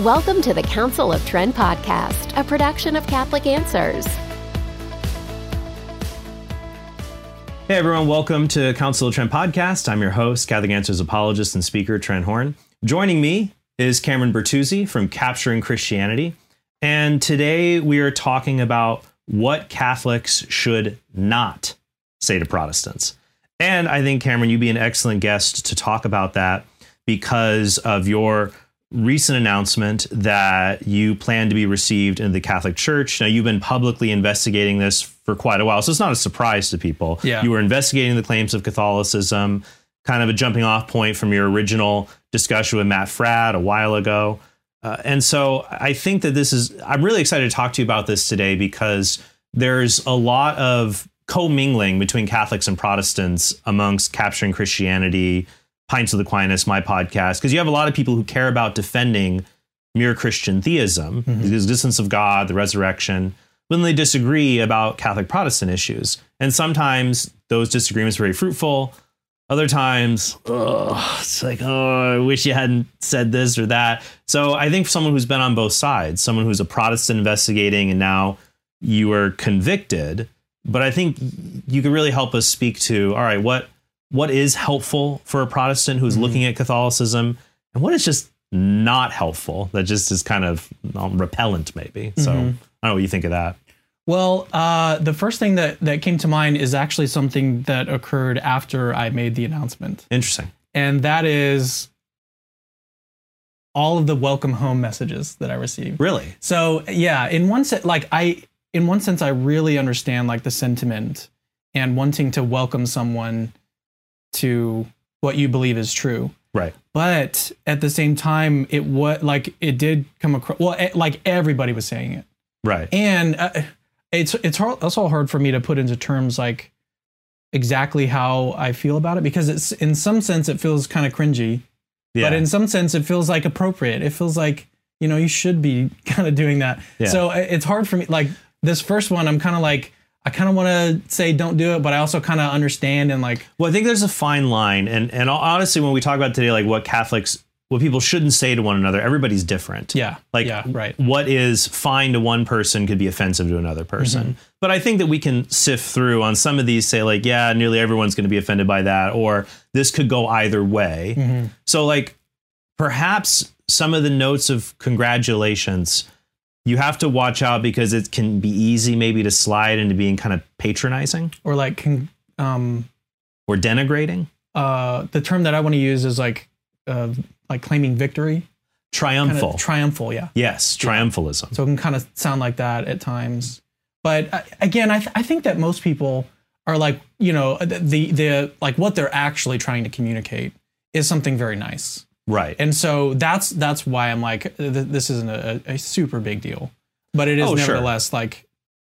Welcome to the Council of Trent podcast, a production of Catholic Answers. Hey everyone, welcome to Council of Trent podcast. I'm your host, Catholic Answers apologist and speaker Trent Horn. Joining me is Cameron Bertuzzi from Capturing Christianity. And today we are talking about what Catholics should not say to Protestants. And I think, Cameron, you'd be an excellent guest to talk about that because of your recent announcement that you plan to be received in the Catholic Church. Now, you've been publicly investigating this for quite a while, so it's not a surprise to people. Yeah. You were investigating the claims of Catholicism, kind of a jumping off point from your original discussion with Matt Fradd a while ago. Uh, and so I think that this is, I'm really excited to talk to you about this today because there's a lot of commingling between Catholics and Protestants amongst capturing Christianity, Pints of Aquinas, my podcast, because you have a lot of people who care about defending mere Christian theism, mm-hmm. the existence of God, the resurrection, when they disagree about Catholic Protestant issues. And sometimes those disagreements are very fruitful. Other times, oh, it's like, oh, I wish you hadn't said this or that. So I think for someone who's been on both sides, someone who's a Protestant investigating and now you are convicted, but I think you could really help us speak to, all right, what what is helpful for a Protestant who's looking at Catholicism, and what is just not helpful that just is kind of um, repellent, maybe. So I don't know what you think of that. Well, uh, the first thing that, that came to mind is actually something that occurred after I made the announcement. Interesting. And that is all of the welcome home messages that I received. Really? So yeah, in one sense, like I, in one sense, I really understand like the sentiment and wanting to welcome someone to what you believe is true. Right. But at the same time, it what like it did come across. Well, eh, like everybody was saying it. Right. and uh, it's it's hard, also hard for me to put into terms like exactly how I feel about it because it's in some sense it feels kind of cringy, Yeah. but in some sense it feels like appropriate. It feels like you know you should be kind of doing that. Yeah. So uh, it's hard for me. Like this first one, I'm kind of like I kind of want to say don't do it, but I also kind of understand and like Well, I think there's a fine line, and and honestly, when we talk about today, like what Catholics, what people shouldn't say to one another, everybody's different. yeah, Like, yeah, right. what is fine to one person could be offensive to another person. Mm-hmm. But I think that we can sift through on some of these, say, like, yeah, nearly everyone's going to be offended by that, or this could go either way. Mm-hmm. So, like, perhaps some of the notes of congratulations, you have to watch out because it can be easy maybe to slide into being kind of patronizing Or like con- um or denigrating, uh the term that I want to use is like uh like claiming victory, kind triumphal. of triumphal, yeah. yes, triumphalism. So it can kind of sound like that at times. But uh, again, I, th- I think that most people are like, you know, the, the, like what they're actually trying to communicate is something very nice. Right. And so that's, that's why I'm like, th- this isn't a, a super big deal, but it is Oh, sure. nevertheless like,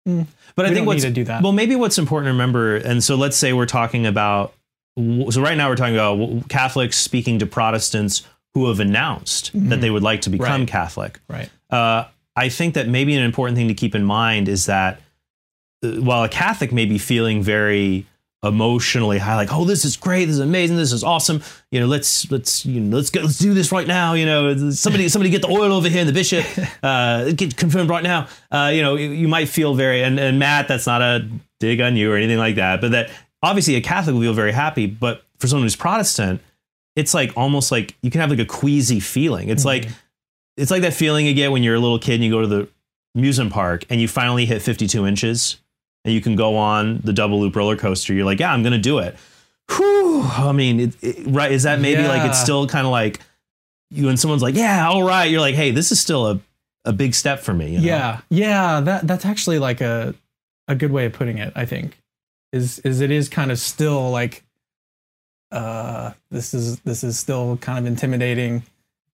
But I think what's need to do that. well, maybe what's important to remember, and so let's say we're talking about, so right now we're talking about Catholics speaking to Protestants who have announced that they would like to become Mm-hmm. Right. Catholic. right. Uh, I think that maybe an important thing to keep in mind is that uh, while a Catholic may be feeling very emotionally high, like, oh, this is great, this is amazing, this is awesome, you know, let's let's you know, let's go, let's do this right now, you know, somebody somebody get the oil over here, and the bishop uh, get confirmed right now. Uh, you know, you, you might feel very and, and Matt, that's not a dig on you or anything like that, but that obviously a Catholic will feel very happy, but for someone who's Protestant, it's like almost like you can have like a queasy feeling. It's like it's like that feeling you get when you're a little kid and you go to the amusement park and you finally hit 52 inches and you can go on the double loop roller coaster. You're like, yeah, I'm gonna do it. Whew. I mean, it, it- right? Is that maybe like it's still kind of like you and someone's like, yeah, all right. You're like, hey, this is still a a big step for me. you know? Yeah, yeah. That that's actually like a a good way of putting it. I think is is it is kind of still like uh this is this is still kind of intimidating,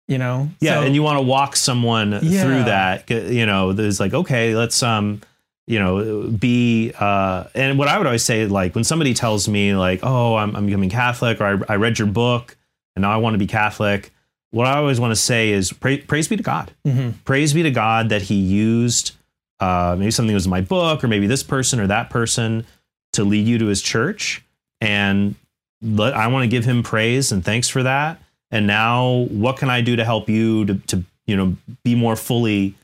you know. Yeah, So- and you want to walk someone Yeah. through that. You know, there's like, okay, let's um, you know, be uh, and what I would always say, like when somebody tells me, like, oh, I'm I'm becoming Catholic, or I, I read your book, and now I want to be Catholic. What I always want to say is, pra- praise be to God. Mhm. Praise be to God that He used uh, maybe something was in my book, or maybe this person or that person to lead you to His church, and let, I want to give Him praise and thanks for that. And now, what can I do to help you to, to you know, be more fully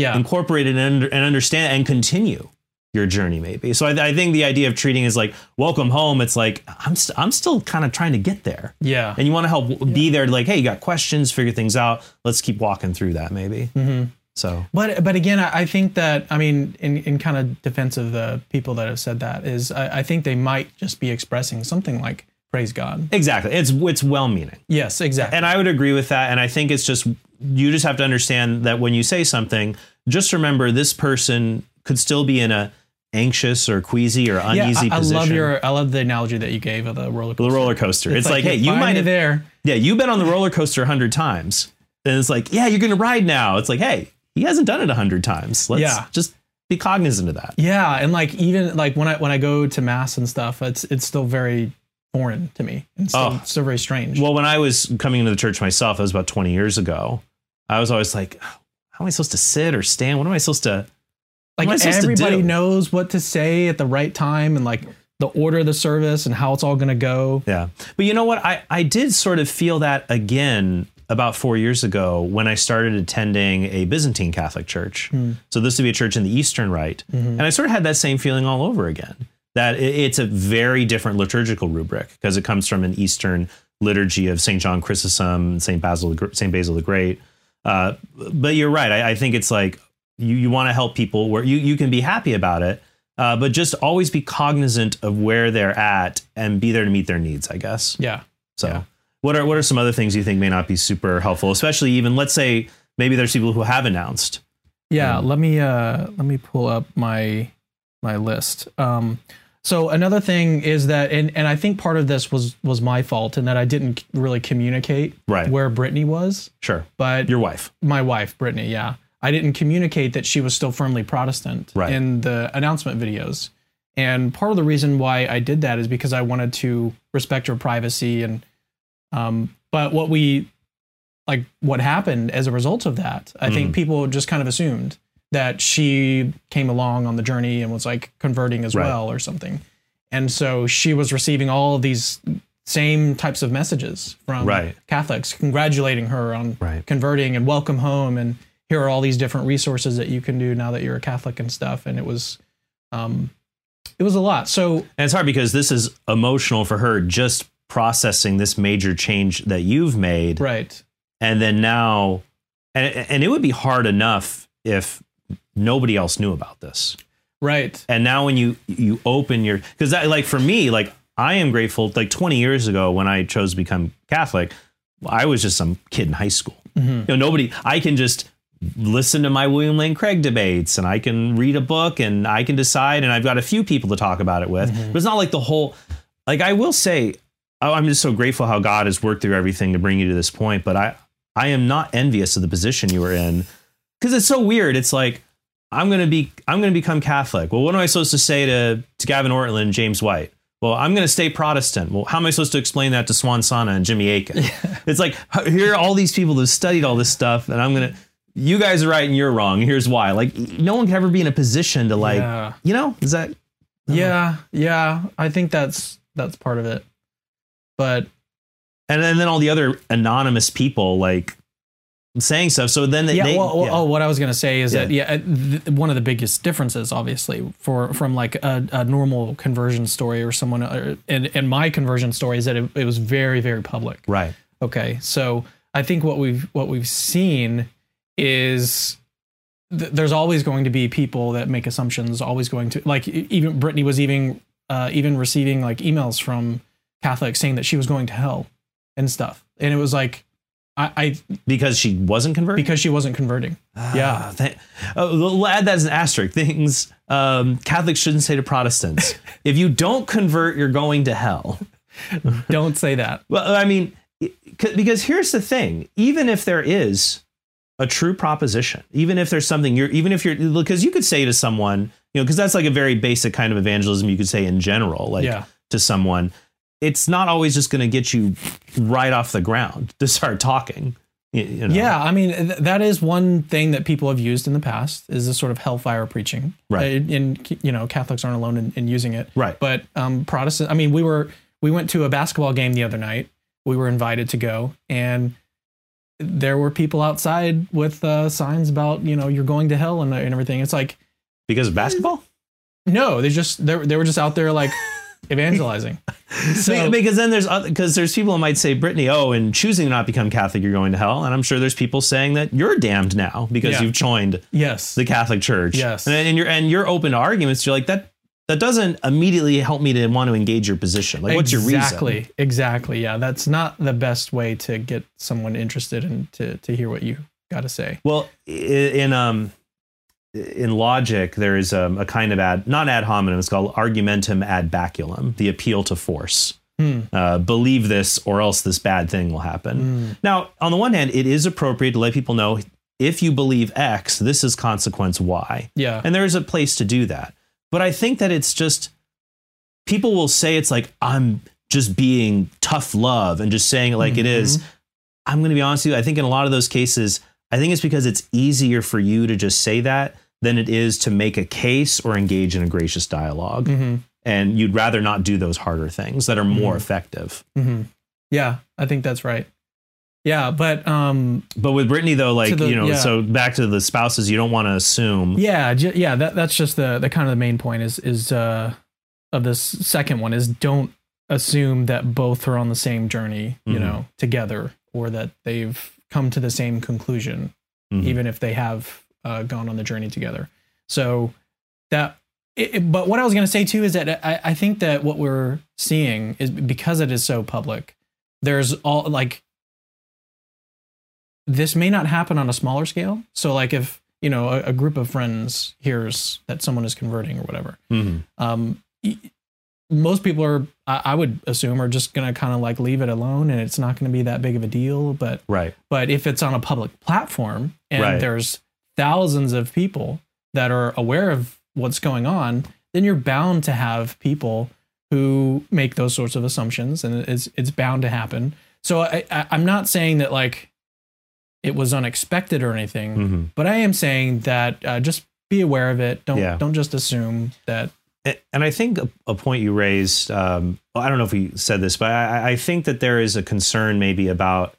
Yeah. incorporated and, under, and understand and continue your journey maybe so I, I think the idea of treating is like welcome home it's like i'm, st- I'm still kind of trying to get there Yeah. and you want to help be there like hey you got questions figure things out let's keep walking through that maybe Mhm. so But but again, I I think that I mean, in, in kind of defense of the people that have said that is, I, I think they might just be expressing something like "praise God." exactly it's it's well meaning Yes, exactly. and i would agree with that and i think it's just you just have to understand that when you say something just remember this person could still be in a anxious or queasy or yeah, uneasy I, I position love your I love the analogy that you gave of the roller the coaster. roller coaster it's, like, hey you might have there. Yeah, you've been on the roller coaster a hundred times. And it's like, yeah, you're gonna ride now. It's like, hey, he hasn't done it a hundred times. Let's Yeah. just be cognizant of that. Yeah, and like even like when I when I go to mass and stuff, it's it's still very foreign to me. It's still, Oh. still very strange. Well, when I was coming into the church myself, that was about 20 years ago. I was always like, how am I supposed to sit or stand? What am I supposed to like supposed to everybody do? knows what to say at the right time and like the order of the service and how it's all gonna go. Yeah. But you know what? I, I did sort of feel that again about four years ago when I started attending a Byzantine Catholic church. Hmm. So this would be a church in the Eastern Rite. Mm-hmm. And I sort of had that same feeling all over again. That it- it's a very different liturgical rubric because it comes from an Eastern liturgy of St. John Chrysostom, St. Basil, St. Basil the Great. Uh, but you're right. I, I think it's like you, you want to help people where you, you can be happy about it, uh, but just always be cognizant of where they're at and be there to meet their needs, I guess. Yeah. So, Yeah. what are what are some other things you think may not be super helpful, especially even let's say maybe there's people who have announced. Yeah, let me uh let me pull up my my list. Um so another thing is that and and I think part of this was was my fault in that I didn't really communicate Right. where Brittany was, Sure. but Your wife. my wife, Brittany, yeah. I didn't communicate that she was still firmly Protestant Right. in the announcement videos. And part of the reason why I did that is because I wanted to respect her privacy and um but what we like what happened as a result of that, I Mm. think people just kind of assumed that she came along on the journey and was like converting as Right. well or something. And so she was receiving all of these same types of messages from Right. Catholics congratulating her on Right. converting and welcome home and here are all these different resources that you can do now that you're a Catholic and stuff. And it was, um, it was a lot. So And it's hard because this is emotional for her just processing this major change that you've made. right, And then now and and it would be hard enough if nobody else knew about this. right, And now when you you open your because that like for me like I am grateful like 20 years ago when I chose to become Catholic I was just some kid in high school. Mm-hmm. You know nobody I can just listen to my William Lane Craig debates and I can read a book and I can decide and I've got a few people to talk about it with. Mm-hmm. But it's not like the whole like I will say I'm just so grateful how God has worked through everything to bring you to this point, but I I am not envious of the position you were in because it's so weird. It's like I'm gonna be I'm gonna become Catholic. Well, what am I supposed to say to to Gavin Ortlund and James White? Well, I'm gonna stay Protestant. Well, how am I supposed to explain that to Suan Sonna and Jimmy Akin? It's like here are all these people who've studied all this stuff, and I'm gonna you guys are right and you're wrong. Here's why. Like no one can ever be in a position to like Yeah. you know is that yeah, yeah. I think that's that's part of it. But and then, and then all the other anonymous people like saying stuff. So then they, yeah, they well, well, yeah. oh, what I was gonna say is Yeah. that yeah, th- one of the biggest differences, obviously, for from like a, a normal conversion story or someone, uh, and and my conversion story is that it, it was very very public. right. Okay, so I think what we've what we've seen is th- there's always going to be people that make assumptions. Always going to like even Brittany was even uh, even receiving like emails from Catholics saying that she was going to hell and stuff, and it was like I, I Because she wasn't converting. because she wasn't converting. yeah. Ah, th- uh, we'll add that as an asterisk. Things um, Catholics shouldn't say to Protestants: if you don't convert, you're going to hell. Don't say that. Well, I mean, because here's the thing: even if there is a true proposition, even if there's something you're, even if you're, because you could say to someone, you know, because that's like a very basic kind of evangelism you could say in general, like Yeah. to someone. It's not always just going to get you right off the ground to start talking. You know? Yeah, I mean th- that is one thing that people have used in the past is this sort of hellfire preaching. Right. Uh, And you know Catholics aren't alone in, in using it. Right. But um, Protestant. I mean, we were we went to a basketball game the other night. We were invited to go, and there were people outside with uh, signs about you know you're going to hell and, and everything. It's like because of basketball. no, they just they they were just out there like evangelizing. So because then there's because there's people who might say Brittany, oh, in choosing to not become Catholic, you're going to hell, and I'm sure there's people saying that you're damned now because Yeah. you've joined yes, the Catholic Church. Yes. and, and you're and you're open to arguments. You're like that. That doesn't immediately help me to want to engage your position. Like, what's your reason? exactly exactly yeah that's not the best way to get someone interested and to to hear what you got to say. Well, in um, in logic, there is um, a kind of ad, not ad hominem. It's called argumentum ad baculum, the appeal to force. Hmm. Uh, believe this, or else this bad thing will happen. Hmm. Now, on the one hand, it is appropriate to let people know if you believe X, this is consequence Y, Yeah, and there is a place to do that. But I think that it's just people will say it's like I'm just being tough love and just saying it like it is. Mm-hmm. I'm going to be honest with you. I think in a lot of those cases, I think it's because it's easier for you to just say that than it is to make a case or engage in a gracious dialogue. hmm And you'd rather not do those harder things that are more Mhm. effective. hmm yeah, I think that's right. Yeah, but um, But with Brittany, though, like, the- you know, yeah. so back to the spouses, you don't want to assume. yeah, ju- yeah, that that's just the the kind of the main point is is uh of this second one is don't assume that both are on the same journey, you Mhm. know, together or that they've come to the same conclusion Mhm. even if they have uh, gone on the journey together. So that, it, it- but what I was going to say too is that I, I think that what we're seeing is because it is so public. There's all like this may not happen on a smaller scale. So like if you know a, a group of friends hears that someone is converting or whatever, Mhm. um, most people are I, I would assume are just going to kind of like leave it alone and it's not going to be that big of a deal. But Right. but if it's on a public platform and Right. there's thousands of people that are aware of what's going on, then you're bound to have people who make those sorts of assumptions, and it's it's bound to happen. So I, I I'm not saying that like it was unexpected or anything, Mhm. but I am saying that uh, just be aware of it. Don't Yeah. don't just assume that. And I think a, point you raised, um, I don't know if we said this, but I, I think that there is a concern maybe about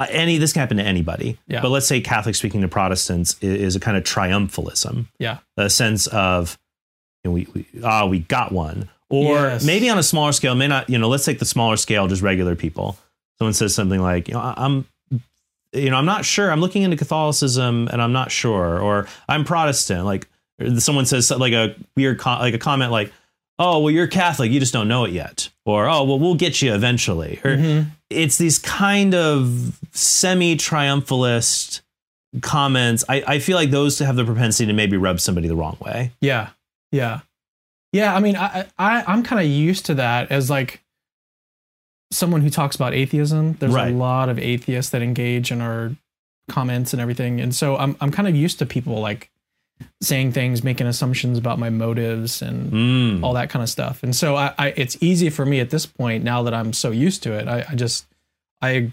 uh, any, this can happen to anybody, Yeah. but let's say Catholic speaking to Protestants is, a kind of triumphalism, Yeah. a sense of, you know, we, we, ah, we got one. Or Yes. maybe on a smaller scale, may not, you know, let's take the smaller scale, just regular people. Someone says something like, you know, I'm, you know, I'm not sure. I'm looking into Catholicism and I'm not sure. Or I'm Protestant. Like someone says like a weird, co- like a comment like, oh, well, you're Catholic. You just don't know it yet. Or, oh, well, we'll get you eventually. Or Mhm. it's these kind of semi triumphalist comments. I, I feel like those have the propensity to maybe rub somebody the wrong way. Yeah, yeah, yeah. I mean, I, I I'm kind of used to that as like someone who talks about atheism. There's Right. a lot of atheists that engage in our comments and everything, and so I'm I'm kind of used to people like saying things, making assumptions about my motives and Mm. all that kind of stuff. And so I, I it's easy for me at this point now that I'm so used to it. I, I just I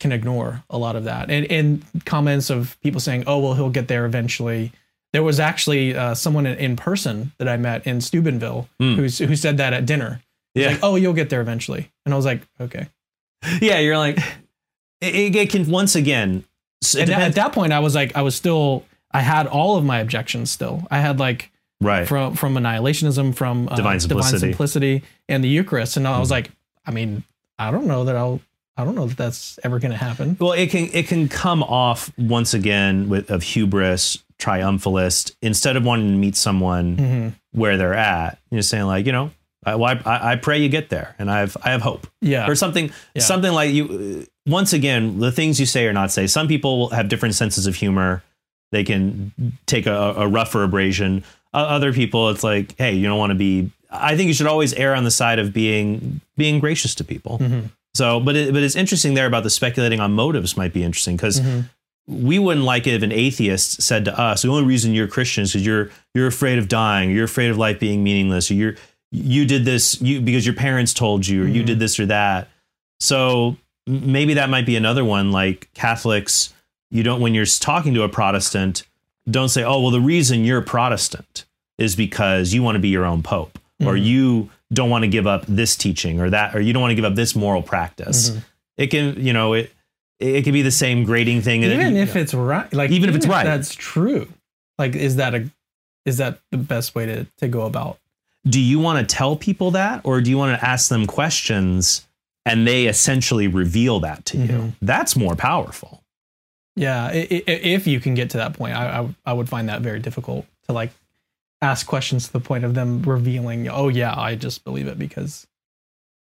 can ignore a lot of that and and comments of people saying, "Oh, well, he'll get there eventually." There was actually uh, someone in, in person that I met in Steubenville Hmm. who's, who said that at dinner. Yeah. like, "Oh, you'll get there eventually," and I was like, "Okay." yeah. You're like, it, it can, once again, s- it And at that point, I was like, I was still, I had all of my objections still. I had like right. from from annihilationism, from uh, Divine simplicity. simplicity, and the Eucharist. And I was like, I mean, I don't know that I'll, I don't know that that's ever going to happen. Well, it can it can come off once again with of hubris, triumphalist. Instead of wanting to meet someone Mhm. where they're at, you're saying like, you know, I, well, I, I pray you get there, and I've I have hope, Yeah, or something Yeah. something like you. Once again, the things you say or not say. Some people have different senses of humor. They can take a, a rougher abrasion. O- Other people, it's like, hey, you don't want to be. I think you should always err on the side of being being gracious to people. Mhm. So, but it, but it's interesting there about the speculating on motives might be interesting because Mhm. we wouldn't like it if an atheist said to us, "The only reason you're Christian is because you're you're afraid of dying, you're afraid of life being meaningless, or you're you did this you because your parents told you, or you Mhm. did this or that." So maybe that might be another one. Like Catholics, you don't when you're talking to a Protestant, don't say, "Oh, well, the reason you're Protestant is because you want to be your own pope, or Mhm. you don't want to give up this teaching or that, or you don't want to give up this moral practice." Mhm. It can, you know, it it, could be the same grading thing. even it- if it's right, like Even if it's right. that's true. Like, is that a is that the best way to to go about? do you want to tell people that or do you want to ask them questions and they essentially reveal that to you Mhm. that's more powerful Yeah, if you can get to that point, I, I would find that very difficult to like ask questions to the point of them revealing, oh yeah, I just believe it because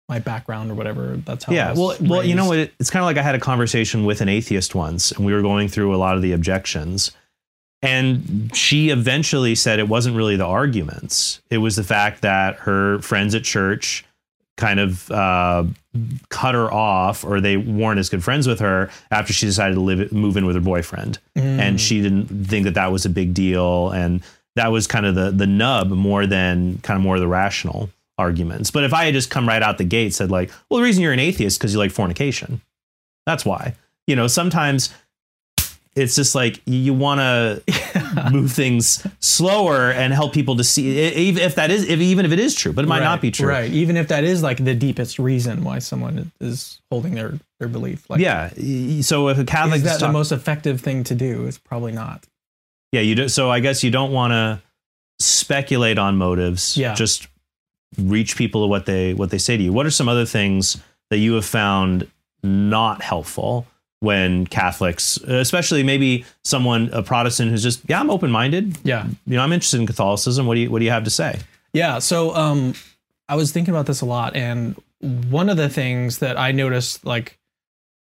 my background or whatever. That's how. I yeah well well you know what it's kind of like i had a conversation with an atheist once and we were going through a lot of the objections and she eventually said it wasn't really the arguments it was the fact that her friends at church kind of uh, cut her off or they weren't as good friends with her after she decided to live move in with her boyfriend. Mm. and she didn't think that that was a big deal. And that was kind of the the nub more than kind of more the rational arguments. But if i had just come right out the gate said like well the reason you're an atheist because you like fornication that's why. You know sometimes it's just like you want to move things slower and help people to see if if that is if even if it is true but it might Right, not be true Right. Even if that is like the deepest reason why someone is holding their their belief. Like, yeah so if a catholic is that the most effective thing to do? It's probably not. Yeah, you do. So I guess you don't want to speculate on motives. Yeah. Just reach people to what they what they say to you. What are some other things that you have found not helpful when Catholics, especially maybe someone a Protestant who's just yeah, I'm open minded. Yeah. You know, I'm interested in Catholicism. What do you what do you have to say? Yeah. So um, I was thinking about this a lot, and one of the things that I noticed, like,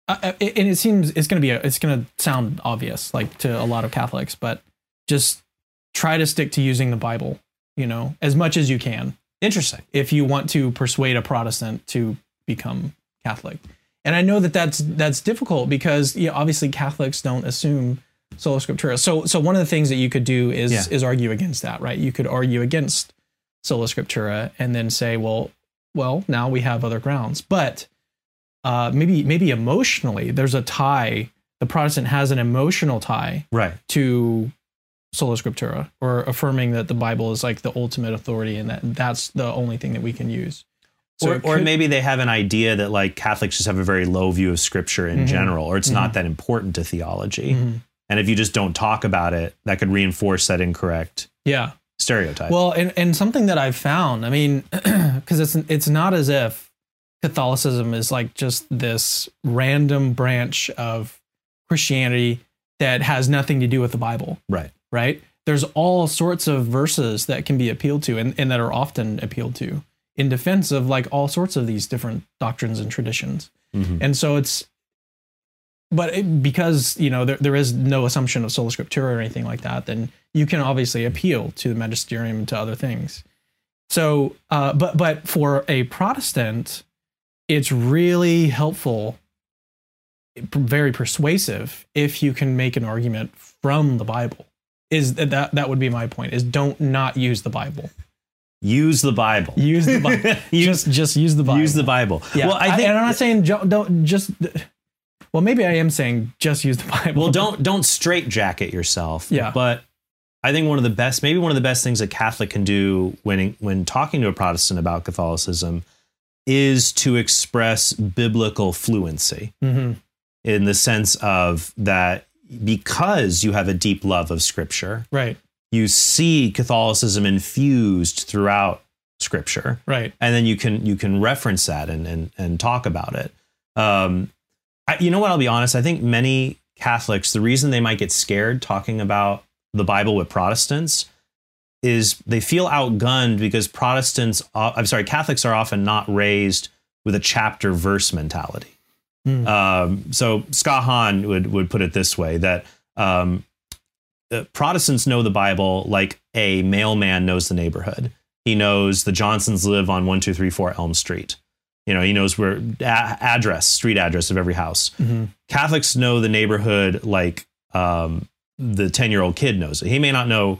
I, and it seems it's gonna be a, it's gonna sound obvious, like to a lot of Catholics, but just try to stick to using the Bible, you know, as much as you can Interesting. if you want to persuade a Protestant to become Catholic. And I know that that's that's difficult because you know, obviously Catholics don't assume sola scriptura. So so one of the things that you could do is Yeah. is argue against that, right? You could argue against sola scriptura and then say, well, well, now we have other grounds. But uh, maybe maybe emotionally, there's a tie. The Protestant has an emotional tie Right. to sola scriptura or affirming that the bible is like the ultimate authority and that that's the only thing that we can use So or, it or maybe they have an idea that like Catholics just have a very low view of Scripture in Mhm. general, or it's not that important to theology. Mhm. And if you just don't talk about it, that could reinforce that incorrect yeah stereotype. well and, and something that i've found i mean because it's it's not as if catholicism is like just this random branch of christianity that has nothing to do with the bible right. right? There's all sorts of verses that can be appealed to and, and that are often appealed to in defense of like all sorts of these different doctrines and traditions. Mhm. And so it's, but it, because, you know, there, there is no assumption of sola scriptura or anything like that, then you can obviously appeal to the magisterium and to other things. So, uh, but, but for a Protestant, it's really helpful, very persuasive if you can make an argument from the Bible is that that would be my point is don't not use the bible Use the Bible. use the bible use, just just use the bible use the Bible. yeah Well, I think. and i'm not saying don't just well maybe i am saying just use the bible well, don't don't straight jacket yourself. Yeah. But I think one of the best, maybe one of the best things a Catholic can do when when talking to a Protestant about Catholicism is to express biblical fluency hmm in the sense of that because you have a deep love of Scripture, right you see Catholicism infused throughout Scripture. right and then you can you can reference that and and, and talk about it. Um, I, you know what? I'll be honest. I think many Catholics, the reason they might get scared talking about the Bible with Protestants is they feel outgunned because Protestants, uh, I'm sorry, Catholics are often not raised with a chapter verse mentality. Hmm. Um, so Scott Hahn would would put it this way that um, uh, Protestants know the Bible like a mailman knows the neighborhood. He knows the Johnsons live on one two three four Elm Street. You know, he knows where a- address, street address of every house. hmm Catholics know the neighborhood like um, the 10 year old kid knows it. He may not know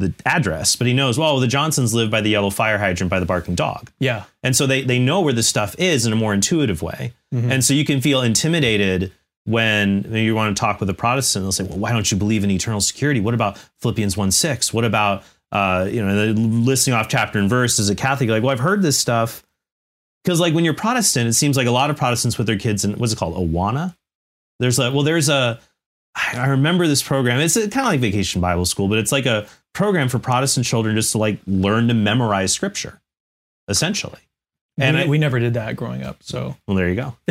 the address, but he knows, well, the Johnsons live by the yellow fire hydrant by the barking dog. yeah And so they, they know where this stuff is in a more intuitive way. Mhm. And so you can feel intimidated when you want to talk with a Protestant. They'll say, well, why don't you believe in eternal security? What about Philippians 1 6? What about, uh, you know, listing off chapter and verse as a Catholic? Like, well, I've heard this stuff. Because like when you're Protestant, it seems like a lot of Protestants with their kids in, what's it called? Awana? There's a well, there's a, I remember this program. It's kind of like Vacation Bible School, but it's like a program for Protestant children just to like learn to memorize Scripture, essentially. And we, I- we never did that growing up. So Well, there you go.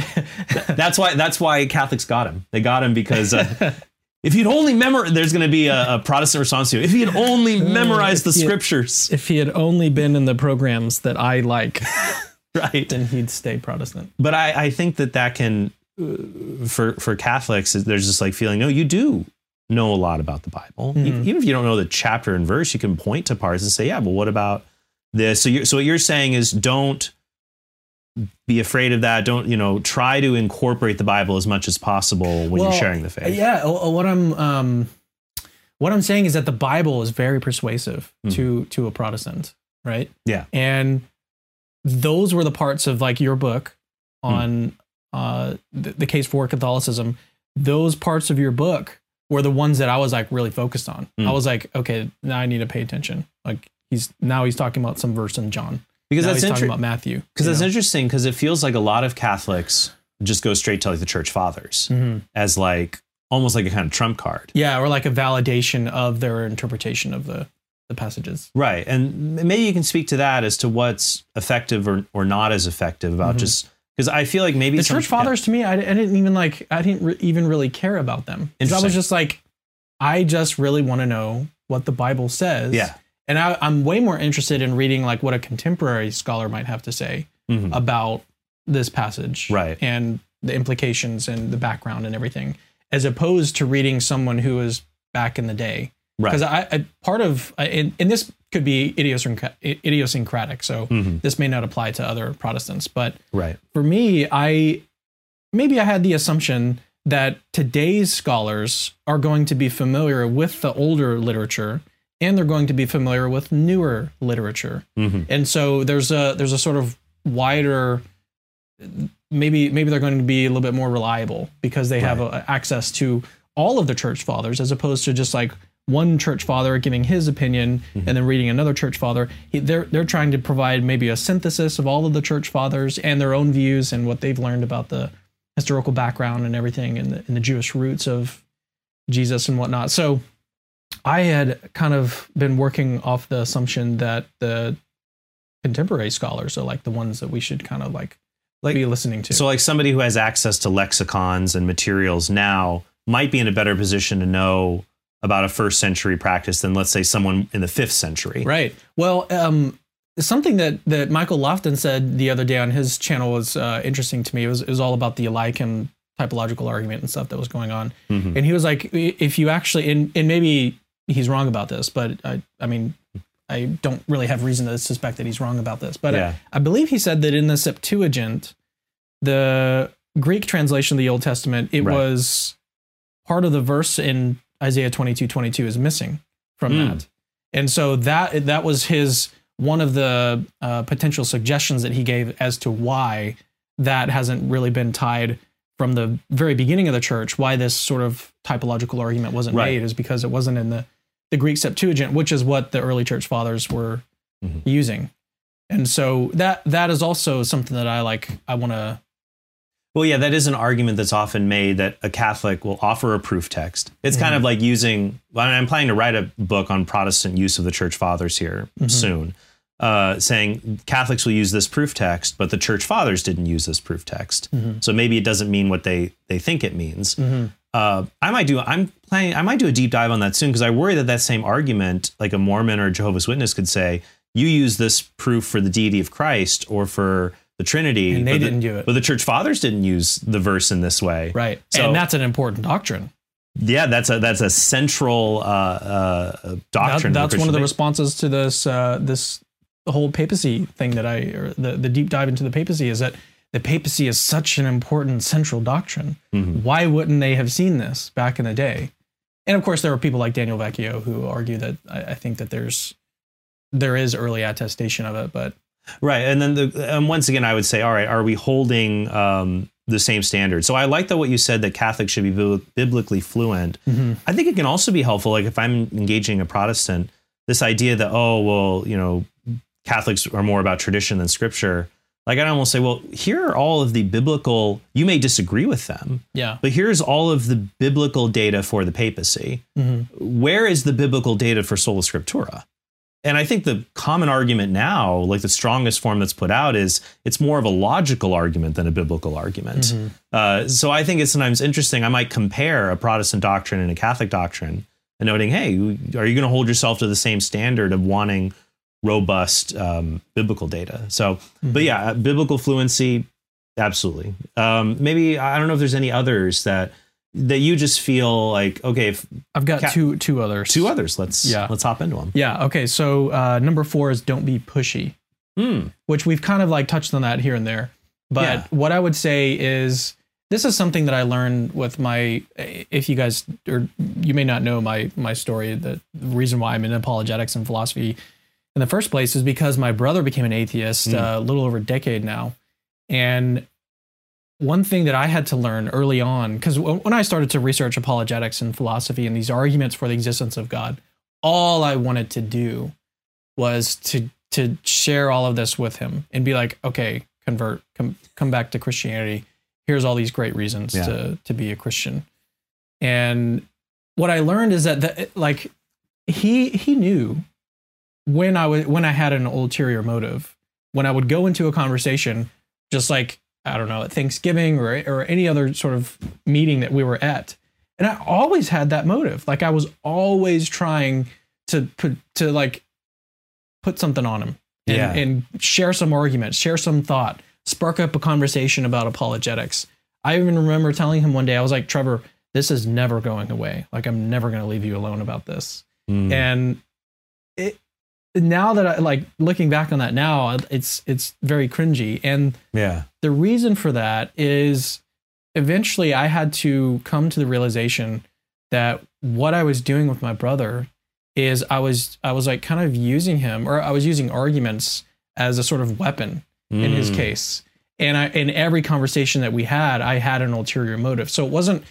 that's why that's why Catholics got him. They got him because uh, if you'd only memorize, there's going to be a, a Protestant response to it. If he had only memorized the if he had- Scriptures, if he had only been in the programs that I like, right? then he'd stay Protestant. but I, I think that that can uh, for for Catholics there's this like feeling no you do know a lot about the Bible Mhm. even if you don't know the chapter and verse you can point to parts and say yeah but what about this so you so what you're saying is don't be afraid of that don't you know try to incorporate the Bible as much as possible when you're sharing the faith Yeah, uh, uh, what I'm um, what I'm saying is that the Bible is very persuasive Mhm. to to a Protestant, right? Yeah. and those were the parts of like your book Hmm. on uh, the, the case for Catholicism. Those parts of your book were the ones that I was like really focused on. Mm. I was like, okay, now I need to pay attention. Like he's now he's talking about some verse in John. Because now that's he's talking interesting about Matthew. because that's know? interesting because it feels like a lot of Catholics just go straight to like the church fathers Mhm. as like almost like a kind of trump card Yeah, or like a validation of their interpretation of the the passages. Right. And maybe you can speak to that as to what's effective or, or not as effective about Mhm. just because I feel like maybe the some- church fathers to me I, I didn't even like i didn't re- even really care about them. them 'Cause i was just like i just really want to know what the bible says Yeah. And I, i'm way more interested in reading like what a contemporary scholar might have to say. Mhm. about this passage Right. and the implications and the background and everything as opposed to reading someone who was back in the day Right. because I, I part of and, and this could be idiosyncratic, idiosyncratic so Mhm. this may not apply to other protestants but Right. for me, I maybe I had the assumption that today's scholars are going to be familiar with the older literature and they're going to be familiar with newer literature. Mhm. And so there's a there's a sort of wider maybe maybe they're going to be a little bit more reliable because they have uh access to all of the church fathers as opposed to just like one church father giving his opinion and then reading another church father He- they're they're trying to provide maybe a synthesis of all of the church fathers and their own views and what they've learned about the historical background and everything and the, and the Jewish roots of Jesus and whatnot so I had kind of been working off the assumption that the contemporary scholars are like the ones that we should kind of like, Like- be listening to. So, like somebody who has access to lexicons and materials now might be in a better position to know about a first century practice than, let's say, someone in the fifth century. right. Well, um, something that that Michael Lofton said the other day on his channel was uh, interesting to me. It was it was all about the Eliakim typological argument and stuff that was going on. Mhm. And he was like, if you actually, and, and maybe he's wrong about this, but I, I mean, I don't really have reason to suspect that he's wrong about this. But Yeah. I, I believe he said that in the Septuagint, the Greek translation of the Old Testament, it Right. was part of the verse in Isaiah 22, 22 is missing from Mm. that. And so that that was his one of the uh, potential suggestions that he gave as to why that hasn't really been tied from the very beginning of the church. Why this sort of typological argument wasn't Right. made is because it wasn't in the the Greek Septuagint, which is what the early church fathers were Mhm. using. And so that that is also something that I like. I want to. Well, yeah, that is an argument that's often made that a Catholic will offer a proof text. It's kind of like using. Well, I'm planning to write a book on Protestant use of the Church Fathers here soon, uh, saying Catholics will use this proof text, but the Church Fathers didn't use this proof text. So maybe it doesn't mean what they they think it means. Uh, I might do. I'm planning. I might do a deep dive on that soon because I worry that that same argument, like a Mormon or a Jehovah's Witness, could say, "You use this proof for the deity of Christ or for the Trinity," And they the- didn't do it. But the Church Fathers didn't use the verse in this way, Right. So- and that's an important doctrine. Yeah, that's a that's a central uh, uh, That- doctrine. that's one of the responses to this uh, this whole papacy thing that I or the the deep dive into the papacy is that the papacy is such an important central doctrine. Mhm. Why wouldn't they have seen this back in the day? And of course, there are people like Daniel Vecchio who argue that I, I think that there's there is early attestation of it, but right? And then the and once again, I would say, all right, are we holding um, the same standard? So I like that what you said that Catholics should be biblically fluent. I think it can also be helpful, like if I'm engaging a Protestant, this idea that oh well, you know, Catholics are more about tradition than Scripture. like I'd almost say, well, here are all of the biblical. You may disagree with them, Yeah. but here's all of the biblical data for the papacy. Mm-hmm. Where is the biblical data for sola scriptura? And I think the common argument now, like the strongest form that's put out, is it's more of a logical argument than a biblical argument. Mm-hmm. Uh, so I think it's sometimes interesting. I might compare a Protestant doctrine and a Catholic doctrine, and noting, hey, are you going to hold yourself to the same standard of wanting robust um, biblical data? So, but yeah, biblical fluency, absolutely. Um, maybe I don't know if there's any others that that you just feel like okay, if I've got Ca- two two others. two others, let's Yeah. let's hop into them. Yeah. Okay. So uh, number four is don't be pushy, Hmm. which we've kind of like touched on that here and there. But Yeah. what I would say is this is something that I learned with my. If you guys or you may not know my my story, the reason why I'm in apologetics and philosophy in the first place is because my brother became an atheist Hmm. uh, a little over a decade now, and one thing that I had to learn early on, because when I started to research apologetics and philosophy and these arguments for the existence of God, all I wanted to do was to to share all of this with him and be like, okay, convert, come come back to Christianity. Here's all these great reasons Yeah. to to be a Christian. And what I learned is that the, like he he knew when I was when I had an ulterior motive, when I would go into a conversation, just like I don't know at Thanksgiving or or any other sort of meeting that we were at, and I always had that motive. Like I was always trying to put to like put something on him and, Yeah. and share some argument, share some thought, spark up a conversation about apologetics. I even remember telling him one day, I was like, Trevor, this is never going away. Like I'm never going to leave you alone about this Hmm. and now that I like looking back on that now, it's it's very cringy. And yeah. the reason for that is eventually I had to come to the realization that what I was doing with my brother is I was I was like kind of using him or I was using arguments as a sort of weapon in his Hmm. case. And I in every conversation that we had, I had an ulterior motive. So it wasn't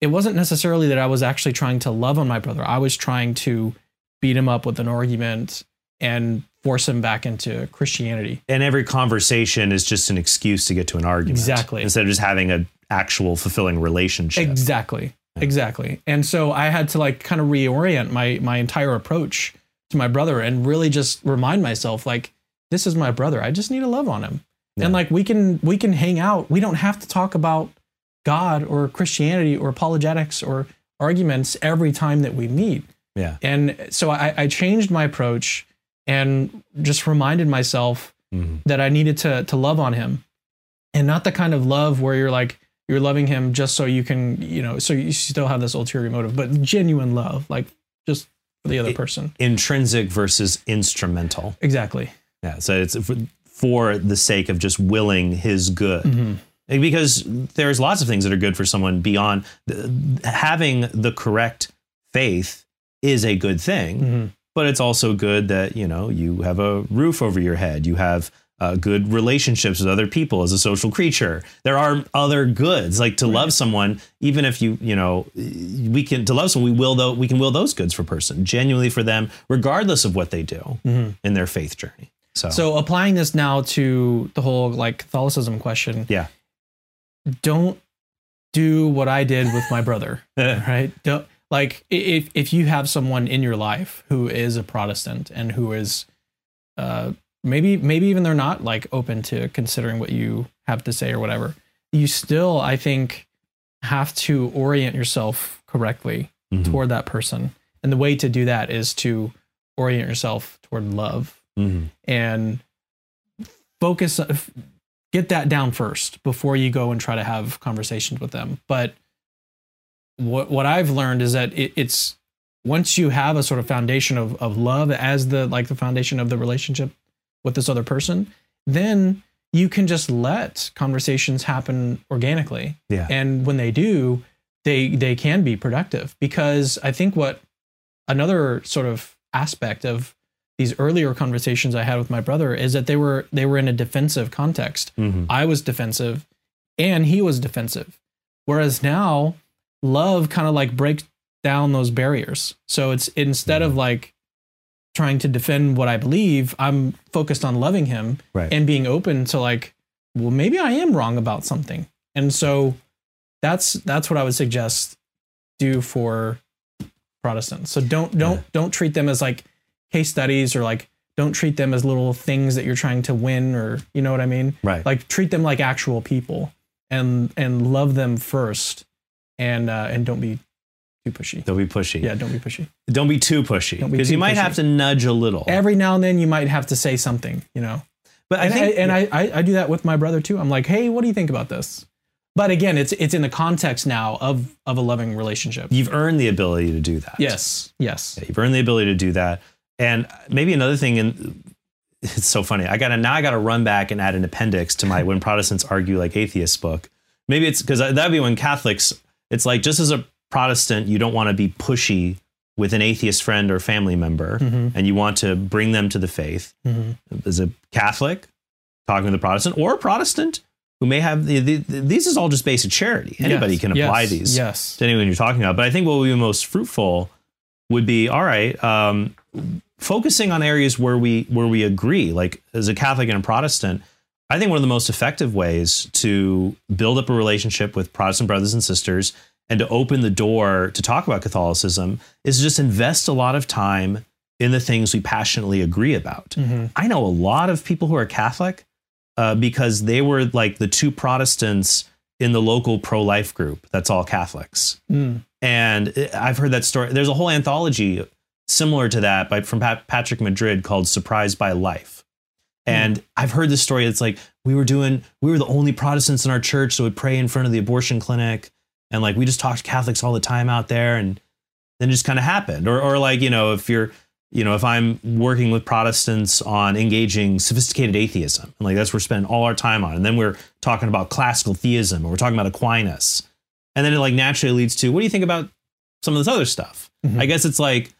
it wasn't necessarily that I was actually trying to love on my brother. I was trying to beat him up with an argument and force him back into Christianity. and every conversation is just an excuse to get to an argument. Exactly. Instead of just having an actual fulfilling relationship. Exactly. Exactly. And so I had to like kind of reorient my my entire approach to my brother and really just remind myself like this is my brother. I just need to love on him. Yeah. And like we can we can hang out. We don't have to talk about God or Christianity or apologetics or arguments every time that we meet. yeah. And so I, I changed my approach and just reminded myself Mhm. that I needed to to love on him, and not the kind of love where you're like you're loving him just so you can you know so you still have this ulterior motive, but genuine love, like just for the other person. Intrinsic versus instrumental. Exactly. Yeah. So it's for, the sake of just willing his good. Mhm. Because there's lots of things that are good for someone beyond having the correct faith is a good thing. Mhm. But it's also good that you know you have a roof over your head you have uh, good relationships with other people as a social creature there are other goods like to love someone even if you you know we can to love someone we will though we can will those goods for a person genuinely for them regardless of what they do Mhm. in their faith journey so, So applying this now to the whole like Catholicism question, yeah don't do what I did with my brother. right? Don't like if if you have someone in your life who is a Protestant and who is uh maybe maybe even they're not like open to considering what you have to say or whatever. You still I think have to orient yourself correctly Mhm. toward that person. And the way to do that is to orient yourself toward love Mhm. and focus get that down first before you go and try to have conversations with them but what what i've learned is that it, it's once you have a sort of foundation of, of love as the like the foundation of the relationship with this other person then you can just let conversations happen organically. Yeah. And when they do they they can be productive because i think what another sort of aspect of these earlier conversations i had with my brother is that they were they were in a defensive context. Mhm. i was defensive and he was defensive. Whereas now love kind of like breaks down those barriers so it's instead of mm-hmm. like trying to defend what I believe. I'm focused on loving him Right. and being open to like, well, maybe I am wrong about something. And so that's that's what I would suggest do for Protestants. So don't don't Yeah. don't treat them as like case studies or like don't treat them as little things that you're trying to win or you know what I mean? right. Like treat them like actual people and and love them first and uh and don't be too pushy. don't be pushy. Yeah, don't be pushy. Don't be too pushy because you might pushy. have to nudge a little. Every now and then you might have to say something, you know. but I and think I, and I, I I do that with my brother too. I'm like, hey, what do you think about this? But again, it's it's in the context now of of a loving relationship. you've earned the ability to do that. Yes, yes. Yeah, you've earned the ability to do that. And maybe another thing, and it's so funny. I got to now I got to run back and add an appendix to my "When Protestants Argue Like Atheists" book. Maybe it's because that'd be when Catholics. It's like just as a Protestant, you don't want to be pushy with an atheist friend or family member, Mhm. and you want to bring them to the faith. Mhm. As a Catholic, talking with a Protestant or a Protestant who may have the, the, these is all just basic charity. Anybody Yes, can apply yes, these Yes. to anyone you're talking about. But I think what would be most fruitful would be all right, um, focusing on areas where we where we agree. Like as a Catholic and a Protestant, I think one of the most effective ways to build up a relationship with Protestant brothers and sisters and to open the door to talk about Catholicism is to just invest a lot of time in the things we passionately agree about. Mhm. I know a lot of people who are Catholic uh, because they were like the two Protestants in the local pro life group that's all Catholics. Mm. And I've heard that story. There's a whole anthology similar to that by, from Pat, Patrick Madrid called Surprised by Life. And I've heard this story. It's like we were doing, we were the only Protestants in our church that would pray in front of the abortion clinic. And like we just talked to Catholics all the time out there. And then it just kind of happened. Or, or like, you know, if you're, you know, if I'm working with Protestants on engaging sophisticated atheism, and like that's what we're spending all our time on. And then we're talking about classical theism, or we're talking about Aquinas. And then it like naturally leads to what do you think about some of this other stuff? Mhm. I guess it's like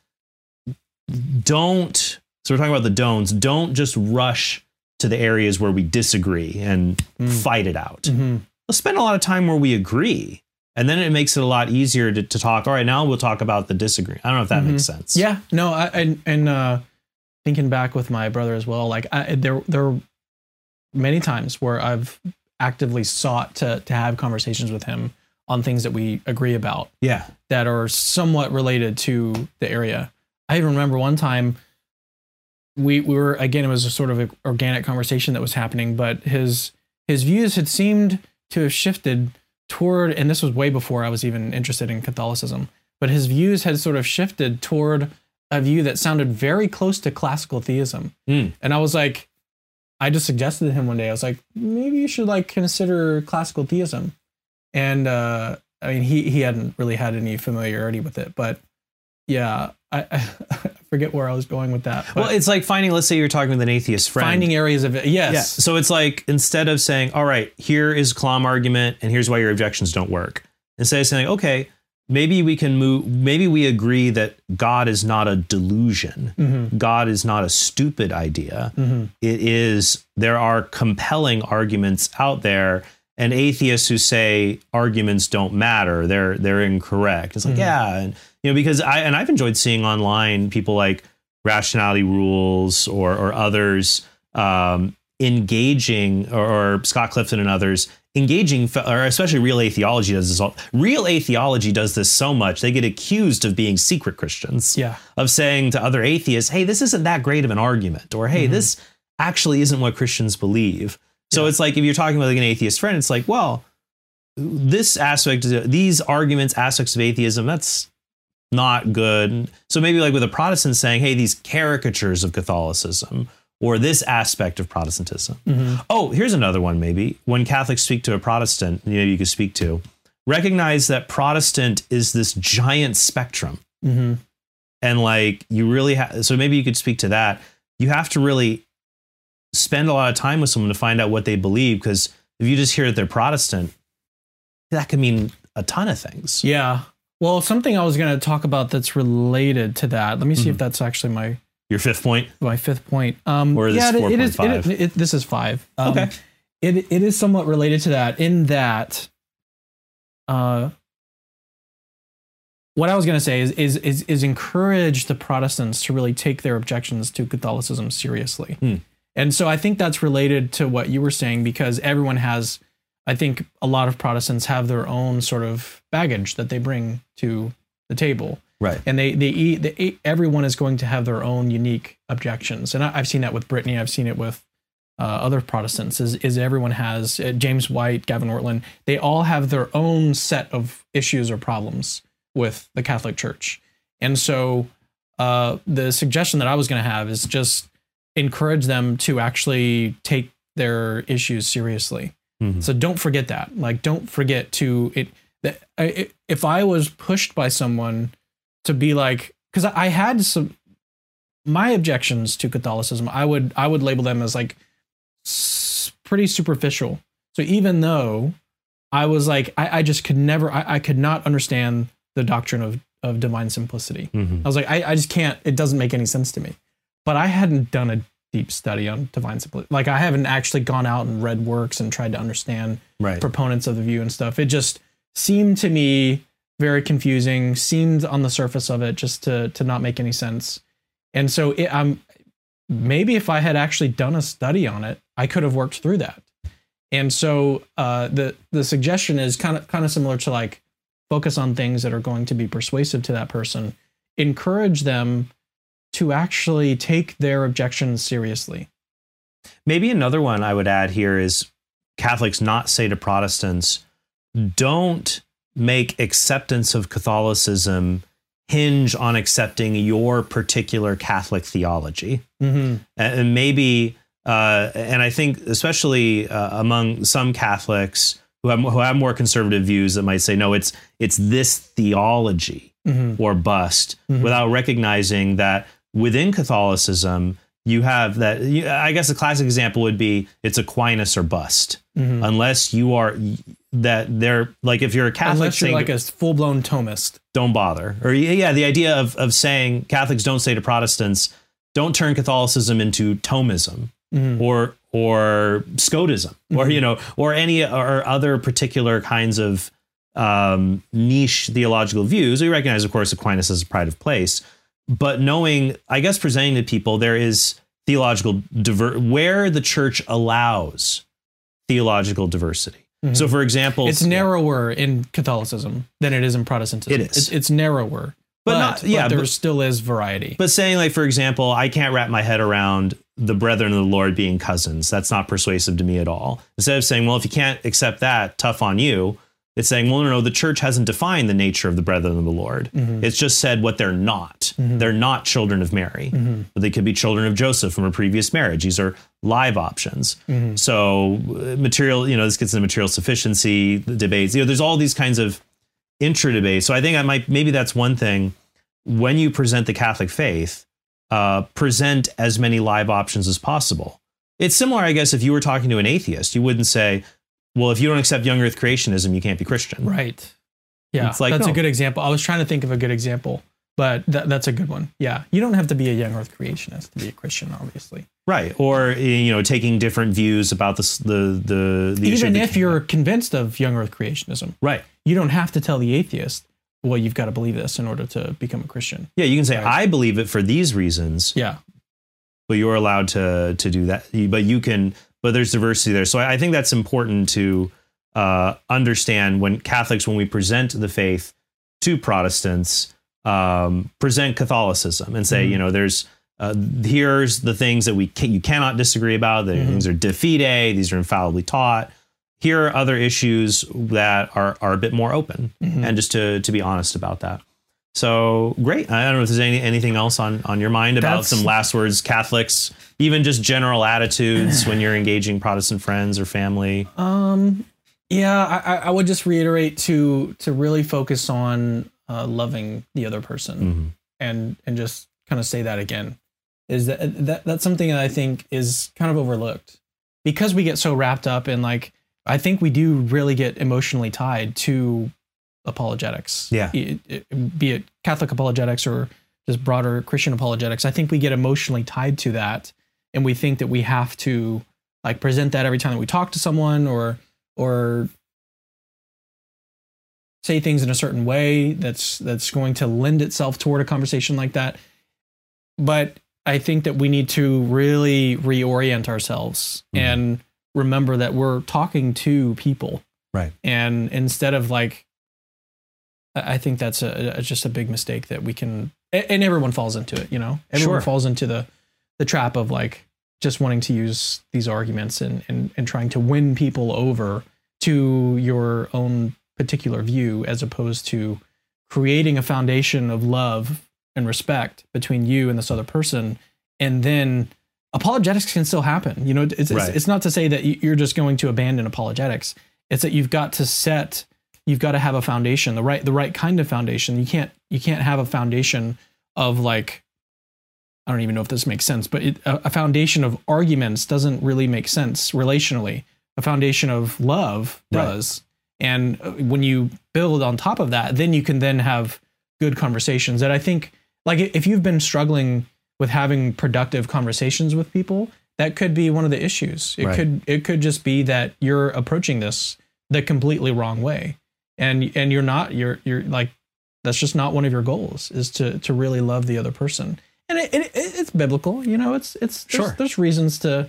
don't so we're talking about the don'ts, don't just rush to the areas where we disagree and Mm. fight it out. Mhm. Let's spend a lot of time where we agree. And then it makes it a lot easier to, to talk. All right, now we'll talk about the disagree. I don't know if that makes sense. Yeah, no, I, and and uh, thinking back with my brother as well, like I, there there are many times where I've actively sought to to have conversations with him on things that we agree about Yeah. that are somewhat related to the area. I even remember one time we we were again it was a sort of a organic conversation that was happening, but his his views had seemed to have shifted toward and this was way before I was even interested in Catholicism, but his views had sort of shifted toward a view that sounded very close to classical theism. Mm. And I was like I just suggested to him one day I was like maybe you should like consider classical theism. And uh I mean, he he hadn't really had any familiarity with it, but yeah, I, I forget where I was going with that. Well, it's like finding, let's say you're talking with an atheist friend. finding areas of it. Yes. Yeah. So it's like instead of saying, all right, here is Kalam argument and here's why your objections don't work, instead of saying, okay, maybe we can move, maybe we agree that God is not a delusion. Mhm. God is not a stupid idea. Mhm. It is, there are compelling arguments out there. And atheists who say arguments don't matter, they're they're incorrect. It's like, Mhm. yeah, and you know, because I and I've enjoyed seeing online people like Rationality Rules or or others um, engaging, or, or Scott Clifton and others engaging, or especially Real Atheology does this. All, Real Atheology does this so much they get accused of being secret Christians Yeah. of saying to other atheists, hey, this isn't that great of an argument, or hey, Mhm. this actually isn't what Christians believe. So it's like if you're talking with like an atheist friend, it's like, well, this aspect, these arguments, aspects of atheism, that's not good. So maybe like with a Protestant saying, hey, these caricatures of Catholicism or this aspect of Protestantism. Mhm. Oh, here's another one maybe. When Catholics speak to a Protestant, you know, you could speak to, recognize that Protestant is this giant spectrum Mhm. and like you really have so maybe you could speak to that you have to really spend a lot of time with someone to find out what they believe because if you just hear that they're protestant that could mean a ton of things Yeah. Well, something I was going to talk about that's related to that. Let me see if Mhm. that's actually my your fifth point my fifth point. Um, Or is yeah, this it- it is. It, it, this is five. Um, Okay. It it is somewhat related to that in that, uh, what I was going to say is, is is is encourage the Protestants to really take their objections to Catholicism seriously. Hmm. And so I think that's related to what you were saying because everyone has I think a lot of Protestants have their own sort of baggage that they bring to the table. Right. And they they, they everyone is going to have their own unique objections. And I, I've seen that with Brittany, I've seen it with uh, other Protestants is, is everyone has uh, James White, Gavin Ortlund, they all have their own set of issues or problems with the Catholic Church. And so uh, the suggestion that I was going to have is just encourage them to actually take their issues seriously. Mhm. So don't forget that. Like, don't forget to it. That I- if I was pushed by someone to be like, because I had some my objections to Catholicism, I would I would label them as like s- pretty superficial. So even though I was like, I, I just could never, I, I could not understand the doctrine of of divine simplicity. Mhm. I was like, I, I just can't. It doesn't make any sense to me. But I hadn't done a deep study on divine simplicity. Like I haven't actually gone out and read works and tried to understand Right. proponents of the view and stuff. It just seemed to me very confusing. Seemed on the surface of it just to to not make any sense. And so it, I'm maybe if I had actually done a study on it, I could have worked through that. And so uh, the the suggestion is kind of kind of similar to like focus on things that are going to be persuasive to that person. Encourage them to actually take their objections seriously. Maybe another one I would add here is Catholics not say to Protestants, don't make acceptance of Catholicism hinge on accepting your particular Catholic theology. Mm-hmm. And- maybe, uh, and I think especially uh, among some Catholics who have, who have more conservative views that might say, no, it's it's this theology Mm-hmm. or bust Mhm. without recognizing that within Catholicism, you have that. I guess a classic example would be it's Aquinas or bust, Mm-hmm. unless you are that they're like if you're a Catholic Unless you're saying like a full blown Thomist. don't bother, or yeah, the idea of of saying Catholics don't say to Protestants, don't turn Catholicism into Thomism Mhm. or or Scotism or Mhm. you know or any or other particular kinds of um, niche theological views. We recognize, of course, Aquinas as a pride of place, but knowing, I guess, presenting to people there is theological diver where the church allows theological diversity. Mhm. So, for example, It's narrower in Catholicism than it is in Protestantism. It is. It's, it's narrower, But but, not- but yeah, there but- still is variety. But saying, like, for example, I can't wrap my head around the brethren of the Lord being cousins. That's not persuasive to me at all. Instead of saying, well, if you can't accept that, tough on you, it's saying, well, no, no, the church hasn't defined the nature of the brethren of the Lord. Mhm. It's just said what they're not. Mhm. They're not children of Mary, Mhm. but they could be children of Joseph from a previous marriage. These are live options. Mhm. So, uh, material, you know, this gets into material sufficiency debates. You know, there's all these kinds of intra debates. So, I think I might, maybe that's one thing when you present the Catholic faith, uh, present as many live options as possible. It's similar, I guess, if you were talking to an atheist, you wouldn't say, well, if you don't accept young earth creationism, you can't be Christian. Right. Yeah, like, that's no. a good example. I was trying to think of a good example, but tha- that's a good one. Yeah, you don't have to be a young Earth creationist to be a Christian, obviously. Right. Or, you know, taking different views about the, the, the issue of Even the if you're convinced of young Earth creationism, right. you don't have to tell the atheist, well, you've got to believe this in order to become a Christian. Yeah. You can say, Right. I believe it for these reasons. Yeah. but you're allowed to to do that. But you can, but there's diversity there. So I, I think that's important to uh, understand when Catholics, when we present the faith to Protestants, um, present Catholicism and say, Mhm. you know, there's uh, here's the things that we ca- you cannot disagree about. The Mhm. things are de fide; these are infallibly taught. Here are other issues that are are a bit more open, Mhm. and just to to be honest about that. So great. I don't know if there's any anything else on on your mind about That's- some last words, Catholics, even just general attitudes when you're engaging Protestant friends or family. Um, yeah, I, I- I would just reiterate to to really focus on uh, loving the other person Mhm. and and just kind of say that again. Is that, that that's something that I think is kind of overlooked because we get so wrapped up in like I think we do really get emotionally tied to apologetics. Yeah. It- it- be it Catholic apologetics or just broader Christian apologetics. I think we get emotionally tied to that, and we think that we have to like present that every time that we talk to someone or or say things in a certain way that's that's going to lend itself toward a conversation like that. But I think that we need to really reorient ourselves Mhm. and remember that we're talking to people. Right. And instead of like, I I think that's a, a just a big mistake that we can, and everyone falls into it. You know, everyone Sure. falls into the the trap of like just wanting to use these arguments and and and trying to win people over to your own particular view, as opposed to creating a foundation of love and respect between you and this other person, and then apologetics can still happen. You know, it's it's, Right. it's not to say that you- you're just going to abandon apologetics. It's that you've got to set, you've got to have a foundation, the right the right kind of foundation. You can't you can't have a foundation of like I don't even know if this makes sense, but it, a, a foundation of arguments doesn't really make sense relationally. A foundation of love does. And uh, when you build on top of that, then you can then have good conversations. that I think, like, if you've been struggling with having productive conversations with people, that could be one of the issues. It Right. could it could just be that you're approaching this the completely wrong way, and and you're not you're you're like that's just not one of your goals is to to really love the other person and it, it, it's biblical you know it's it's there's, Sure. there's reasons to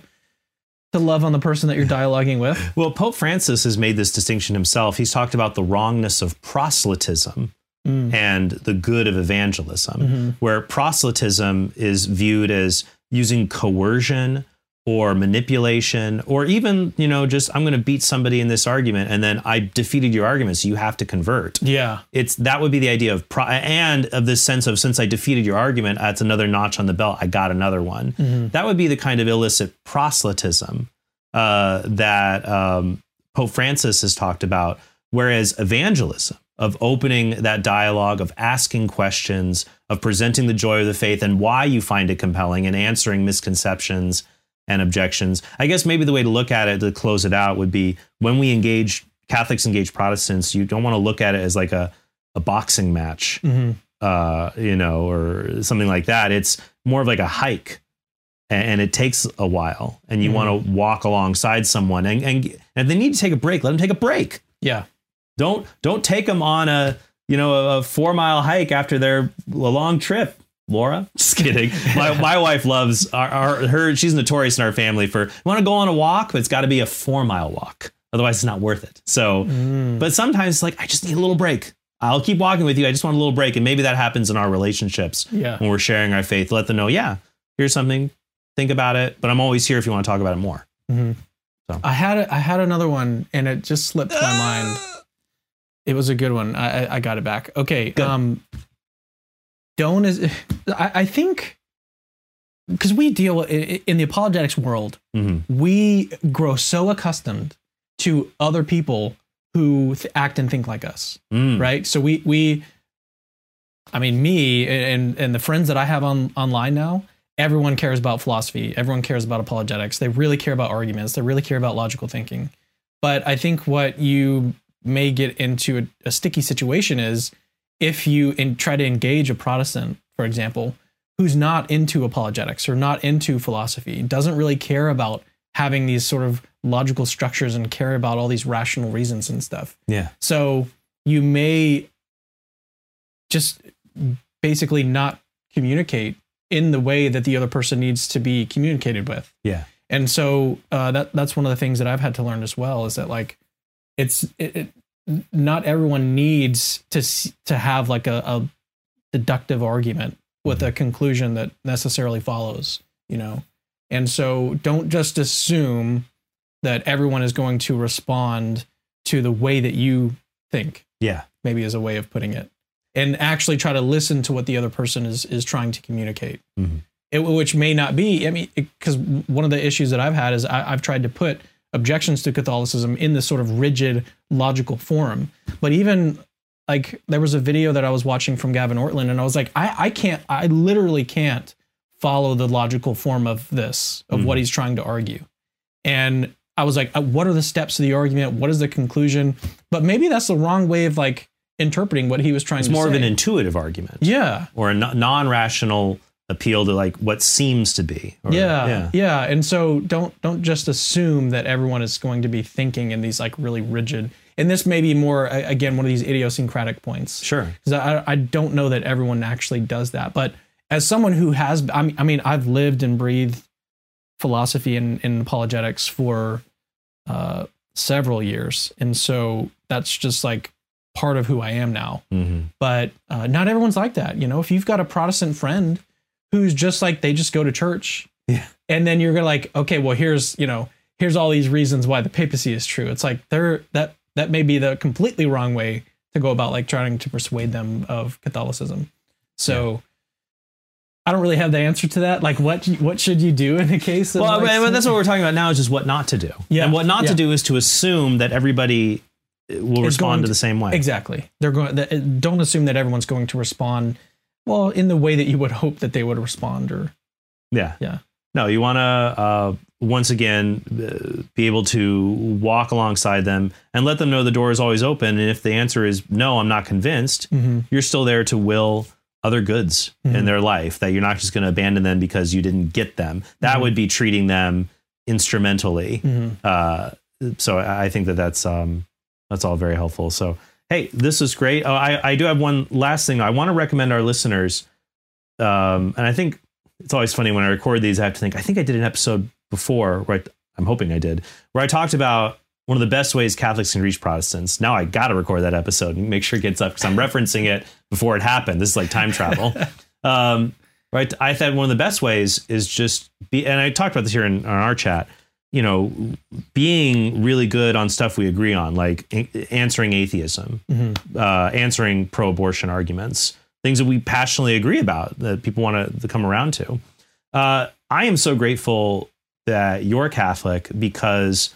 to love on the person that you're dialoguing with Well, Pope Francis has made this distinction himself. He's talked about the wrongness of proselytism Mm. and the good of evangelism, Mhm. where proselytism is viewed as using coercion or manipulation or even, you know, just I'm going to beat somebody in this argument and then I defeated your argument, so you have to convert. yeah It's that would be the idea of pro- and of this sense of since I defeated your argument, that's another notch on the belt. I got another one. Mhm. That would be the kind of illicit proselytism uh, that um, Pope Francis has talked about. Whereas evangelism, of opening that dialogue, of asking questions, of presenting the joy of the faith and why you find it compelling, and answering misconceptions and objections. I guess maybe the way to look at it to close it out would be when we engage Catholics engage Protestants, you don't want to look at it as like a, a boxing match Mhm. uh, you know, or something like that. It's more of like a hike, and, and it takes a while, and you Mhm. want to walk alongside someone, and, and and if they need to take a break, let them take a break. yeah Don't don't take them on a you know a, a four mile hike after their long trip. Laura, just kidding. My, my wife loves our, our her. She's notorious in our family for want to go on a walk, but it's got to be a four mile walk. Otherwise, it's not worth it. So, Mm. but sometimes it's like I just need a little break. I'll keep walking with you. I just want a little break, and maybe that happens in our relationships yeah when we're sharing our faith. Let them know, yeah, here's something. Think about it. But I'm always here if you want to talk about it more. Mhm. So. i had a, i had another one and it just slipped my mind it was a good one i i, I got it back okay Good. um don't is i, I think because we deal in, the apologetics world Mhm. we grow so accustomed to other people who th- act and think like us Mm. right? So we we i mean me and and the friends that i have on online now everyone cares about philosophy. Everyone cares about apologetics. They really care about arguments. They really care about logical thinking. But i think what you may get into a, a sticky situation is if you in, try to engage a protestant for example who's not into apologetics or not into philosophy doesn't really care about having these sort of logical structures and care about all these rational reasons and stuff Yeah. so you may just basically not communicate in the way that the other person needs to be communicated with. Yeah. And so uh, that that's one of the things that I've had to learn as well is that like it's it, it not everyone needs to to have like a, a deductive argument with a conclusion that necessarily follows, you know. And so don't just assume that everyone is going to respond to the way that you think Yeah. maybe is a way of putting it and actually try to listen to what the other person is is trying to communicate Mhm. it, which may not be i mean because one of the issues that i've had is I, i've tried to put objections to catholicism in this sort of rigid logical form. But even like there was a video that i was watching from gavin ortlund and i was like i, I can't i literally can't follow the logical form of this of what Mhm. he's trying to argue. And i was like uh, what are the steps of the argument? What is the conclusion? But maybe that's the wrong way of like interpreting what he was trying It's to more say of an intuitive argument. Yeah. Or a non-rational appeal to like what seems to be. Or- yeah, yeah, And so don't don't just assume that everyone is going to be thinking in these like really rigid. and this may be more again one of these idiosyncratic points Sure. because I, I don't know that everyone actually does that. But as someone who has, I mean, I mean I've lived and breathed philosophy and, and apologetics for uh, several years, and so that's just like part of who I am now. hmm But uh, not everyone's like that. You know, if you've got a Protestant friend who's just like they just go to church, Yeah. and then you're gonna like, okay, well here's you know here's all these reasons why the papacy is true. It's like they're that that may be the completely wrong way to go about like trying to persuade them of Catholicism. So. I don't really have the answer to that. Like, what what should you do in a case of? Well, like, but that's what we're talking about now is just what not to do. Yeah. And what not Yeah. to do is to assume that everybody will respond to to- the same way. Exactly. They're going. Don't assume that everyone's going to respond. Well, in the way that you would hope that they would respond, or Yeah. Yeah. No, you want to uh, once again uh, be able to walk alongside them and let them know the door is always open. And if the answer is no, I'm not convinced, you're still there to will other goods in Mhm. their life. That you're not just going to abandon them because you didn't get them. That Mhm. would be treating them instrumentally. Uh, so I I think that that's um, that's all very helpful. So hey, this is great. Oh, I I do have one last thing. I want to recommend our listeners, um, and I think it's always funny when I record these. I have to think. I think I did an episode before, right? I'm hoping I did, where I talked about one of the best ways Catholics can reach Protestants. Now I got to record that episode and make sure it gets up because I'm referencing it before it happened. This is like time travel. um, right? I thought one of the best ways is just be, and I talked about this here in, on our chat. You know, being really good on stuff we agree on, like answering atheism, uh, answering pro-abortion arguments, things that we passionately agree about that people want to come around to. Uh, I am so grateful that you're Catholic because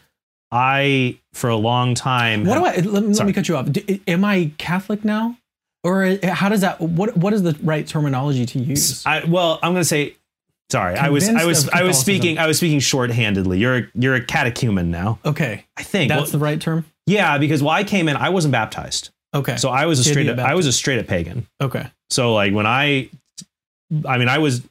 I, for a long time, What do I? Let, let me cut you off. D- am I Catholic now, or uh, how does that? What What is the right terminology to use? I, well, I'm going to say, sorry, I was, I was, I was speaking, I was speaking shorthandedly. You're, a, you're a catechumen now. Okay, I think. that's Well, the right term. yeah, because well, I came in, I wasn't baptized, Okay, so I was a straight, up, I was a straight up pagan. okay, So like when I, I mean, I was,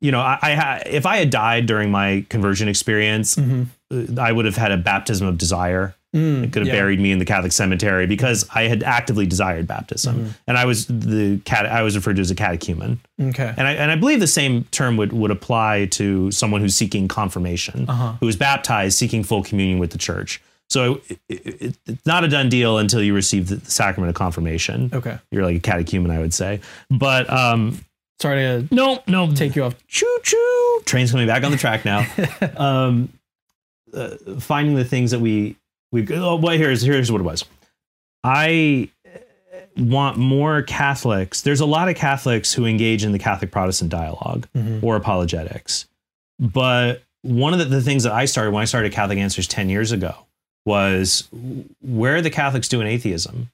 you know, I, I had if I had died during my conversion experience, Mhm. uh, I would have had a baptism of desire. Mm, It could have yeah. buried me in the Catholic cemetery because I had actively desired baptism, Mm-hmm. and I was the cat. I was referred to as a catechumen, Okay, and I and I believe the same term would would apply to someone who's seeking confirmation, Uh-huh. who is baptized, seeking full communion with the church. So it, it, it- it's not a done deal until you receive the sacrament of confirmation. okay. You're like a catechumen, I would say. But um, Sorry to no, no, take you off. choo choo. Train's coming back on the track now. um, uh, finding the things that we we oh, well here's here's what it was. I want more Catholics. There's a lot of Catholics who engage in the Catholic Protestant dialogue Mhm. or apologetics, but one of the, the things that I started when I started Catholic Answers ten years ago was where are the Catholics doing atheism?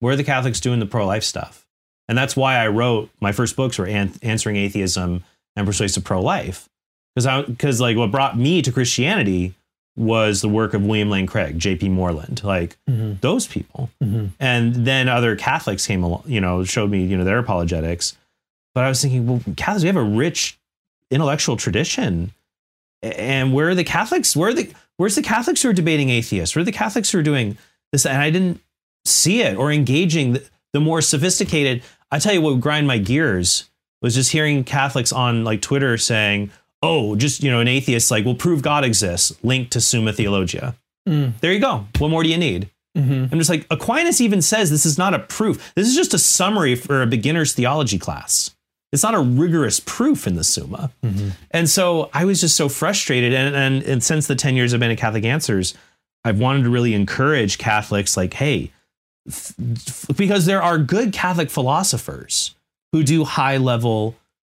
Where are the Catholics doing the pro life stuff? And that's why I wrote my first books were an- answering atheism and persuasive pro life. Because because like what brought me to Christianity was the work of William Lane Craig, J.P. Moreland, like Mhm. those people. Mhm. And then other Catholics came along, you know, showed me, you know, their apologetics. But I was thinking, well, Catholics, we have a rich intellectual tradition. And where are the Catholics? Where are the where's the Catholics who are debating atheists? Where are the Catholics who are doing this? And I didn't see it or engaging the, the more sophisticated. I tell you what would grind my gears was just hearing Catholics on like Twitter saying, "Oh, just you know, an atheist like will prove God exists, linked to Summa Theologia." Mm. There you go. What more do you need? Mhm. I'm just like Aquinas even says this is not a proof. This is just a summary for a beginner's theology class. It's not a rigorous proof in the Summa. And so I was just so frustrated. And, and and since the 10 years I've been at Catholic Answers, I've wanted to really encourage Catholics like, hey, f- because there are good Catholic philosophers who do high level